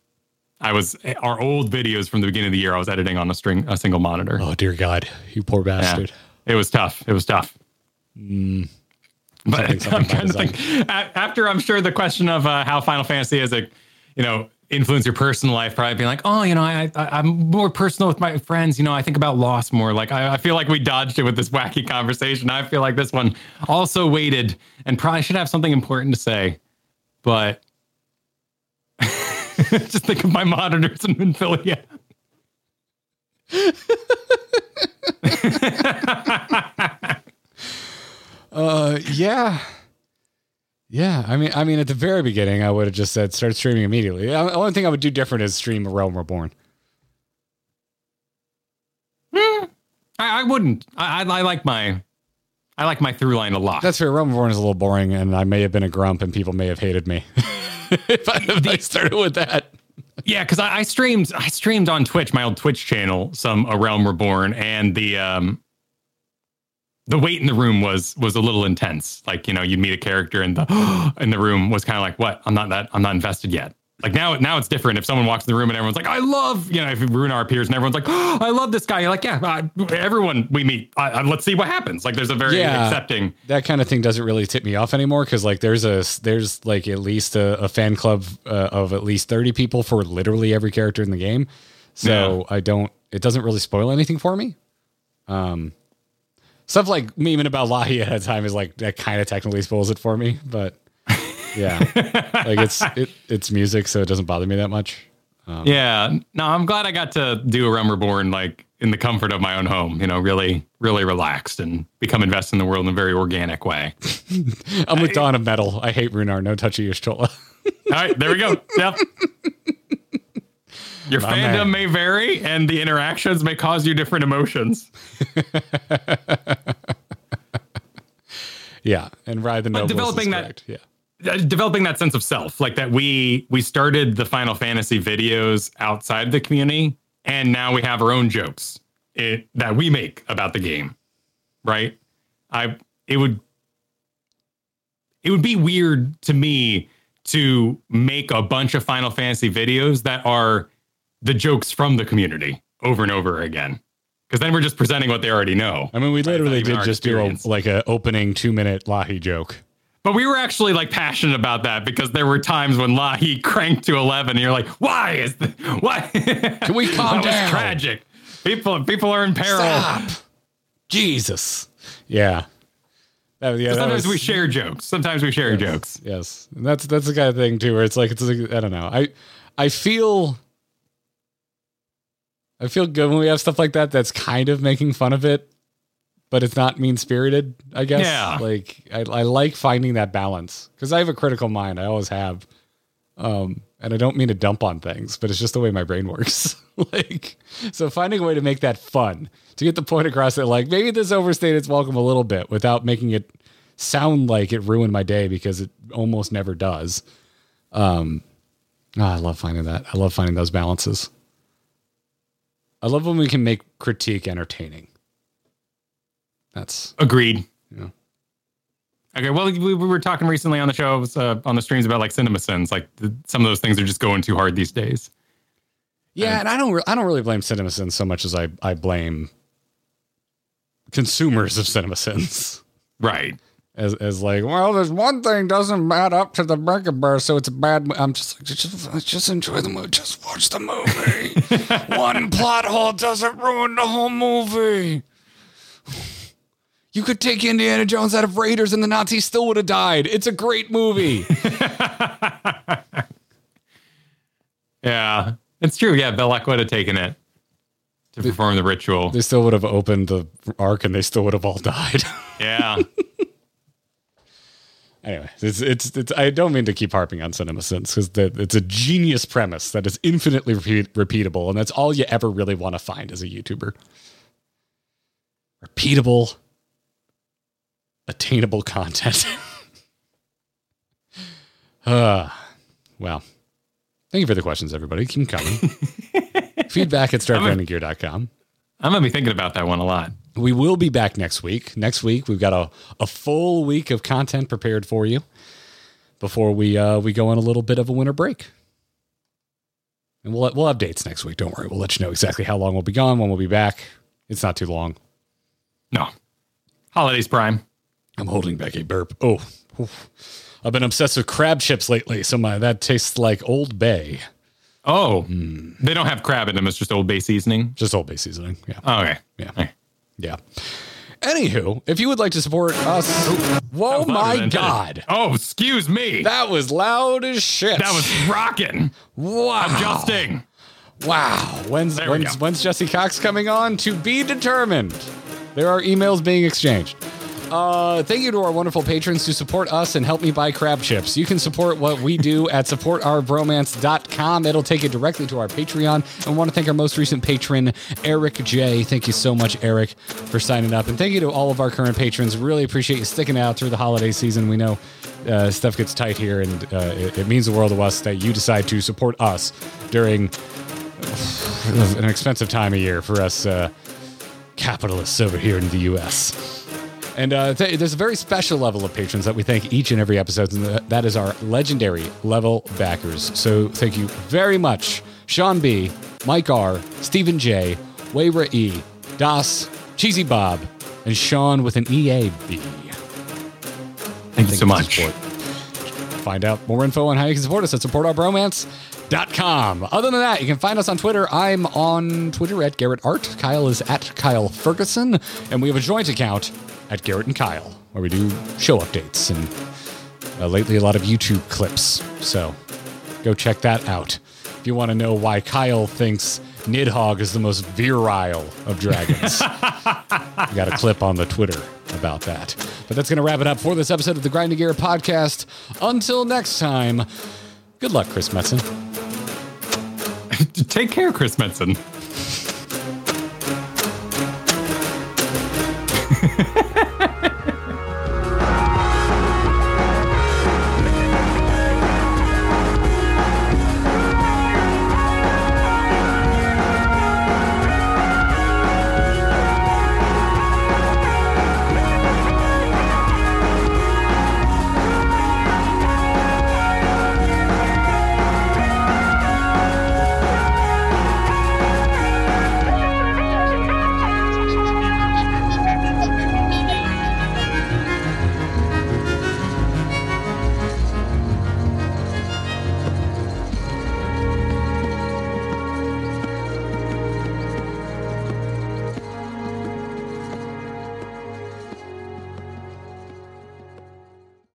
I was our old videos from the beginning of the year. I was editing on a string, a single monitor. oh dear God, you poor Yeah. bastard. It was tough. It was tough. Something- But something *laughs* I'm by trying to think. After I'm sure the question of uh, how Final Fantasy has a, you know, influence your personal life, probably being like, oh, you know, I, I I'm more personal with my friends. You know, I think about loss more. Like I, I feel like we dodged it with this wacky conversation. I feel like this one also waited and probably should have something important to say, but *laughs* just think of my monitors and Minfilia. *laughs* Uh, yeah, yeah. I mean, I mean, at the very beginning, I would have just said start streaming immediately. The only thing I would do different is stream a Realm Reborn. I, I wouldn't. I, I, I like my, I like my through line a lot. That's fair. Realm Reborn is a little boring, and I may have been a grump, and people may have hated me *laughs* if, I, if I started with that. Yeah, because I, I streamed I streamed on Twitch, my old Twitch channel, some A Realm Reborn, and the um the wait in the room was was a little intense. Like, you know, you'd meet a character and the *gasps* in the room was kind of like, what? I'm not that I'm not invested yet. Like now, now it's different. If someone walks in the room and everyone's like, "I love," you know, if Runar appears and everyone's like, oh, "I love this guy," you're like, "Yeah." Uh, everyone we meet, uh, uh, let's see what happens. Like, there's a very Yeah. accepting. that kind of thing doesn't really tip me off anymore because like there's a there's like at least a, a fan club uh, of at least 30 people for literally every character in the game so i don't it doesn't really spoil anything for me um stuff like memeing about lahi at a time is like that kind of technically spoils it for me but yeah *laughs* like it's it, it's music so it doesn't bother me that much um, Yeah, no, I'm glad I got to do a Realm Reborn like in the comfort of my own home. You know, really, really relaxed and become invested in the world in a very organic way. *laughs* i'm with dawn of metal i hate runar no touchy Y'shtola. *laughs* All right, there we go. Yep. Your My fandom man. may vary, and the interactions may cause you different emotions. *laughs* yeah and ride the nobles is developing that- yeah Uh, Developing that sense of self, like that we we started the Final Fantasy videos outside the community, and now we have our own jokes it, that we make about the game, right? I it would it would be weird to me to make a bunch of Final Fantasy videos that are the jokes from the community over and over again. Because then we're just presenting what they already know. I mean, we literally did just experience. do a, like a opening two minute Lahi joke. But we were actually like passionate about that because there were times when Lahi *laughs* cranked to 11 and you're like, why is the, why? *laughs* Can we *laughs* calm that down? was tragic. People, people are in peril. Stop, Jesus. Yeah, that, yeah. Sometimes was- we share jokes. Sometimes we share jokes. Yes, And that's that's the kind of thing too, where it's like it's like, I don't know. I I feel I feel good when we have stuff like that. That's kind of making fun of it, but it's not mean spirited. I guess. Yeah. Like I I like finding that balance because I have a critical mind. I always have. Um, and I don't mean to dump on things, but it's just the way my brain works. *laughs* like, so finding a way to make that fun, to get the point across that, like, maybe this overstayed its welcome a little bit without making it sound like it ruined my day because it almost never does. Um, ah, I love finding that. I love finding those balances. I love when we can make critique entertaining. That's Agreed. Yeah. Okay. Well, we, we were talking recently on the show, uh, on the streams about like CinemaSins. Like the, some of those things are just going too hard these days. Yeah, and I don't re- I don't really blame CinemaSins so much as I I blame consumers of CinemaSins. Right. As, as like, well, there's one thing doesn't add up to the Burst, so it's a bad. Mo-. I'm just like, just, just enjoy the movie, just watch the movie. *laughs* one plot hole doesn't ruin the whole movie. You could take Indiana Jones out of Raiders, and the Nazis still would have died. It's a great movie. *laughs* Yeah. It's true. Yeah. Belloq would have taken it to perform the ritual. they still would have opened the ark, and they still would have all died. Yeah. *laughs* Anyway, it's, it's it's I don't mean to keep harping on CinemaSins because it's a genius premise that is infinitely repeat, repeatable, and that's all you ever really want to find as a YouTuber. Repeatable, attainable content. uh, *laughs* well, thank you for the questions, everybody. Keep coming. *laughs* Feedback at startbrandinggear.com. I'm going to be thinking about that one a lot. We will be back next week. Next week, we've got a, a full week of content prepared for you before we uh, we go on a little bit of a winter break. And we'll we'll have dates next week. Don't worry. We'll let you know exactly how long we'll be gone, when we'll be back. It's not too long. No. Holidays prime. I'm holding back a burp. Oh, oof. I've been obsessed with crab chips lately, so my that tastes like Old Bay. Oh, Hmm. they don't have crab in them. It's just Old Bay seasoning. Just Old Bay seasoning. Yeah. Oh, okay. Yeah. Okay. Yeah. Anywho, if you would like to support us, whoa That was louder than my. God, Oh, excuse me. That, that was loud as shit. That was rocking. wow. Adjusting. Wow. When's when's, when's Jesse Cox coming on? To be determined. There are emails being exchanged. Uh, thank you to our wonderful patrons who support us and help me buy crab chips. You can support what we do at supportourbromance.com. It'll take you directly to our Patreon. And want to thank our most recent patron, Eric J. Thank you so much, Eric, for signing up. And thank you to all of our current patrons. Really appreciate you sticking out through the holiday season. We know uh, stuff gets tight here, and uh, it, it means the world to us that you decide to support us during an expensive time of year for us uh, capitalists over here in the U.S. And uh, th- there's a very special level of patrons that we thank each and every episode, and th- that is our legendary level backers. So thank you very much, Sean B, Mike R, Stephen J, Wayra E, Das, Cheesy Bob, and Sean with an EAB. Thank you so much. Support. Find out more info on how you can support us at supportourbromance.com. Other than that, you can find us on Twitter. I'm on Twitter at Garrett Art. Kyle is at Kyle Ferguson. And we have a joint account at Garrett and Kyle, where we do show updates and uh, lately a lot of YouTube clips. So go check that out. If you want to know why Kyle thinks Nidhogg is the most virile of dragons, *laughs* we got a clip on the Twitter about that. But that's going to wrap it up for this episode of the Grinding Gear podcast. Until next time, good luck, Chris Metzen. *laughs* Take care, Chris Metzen.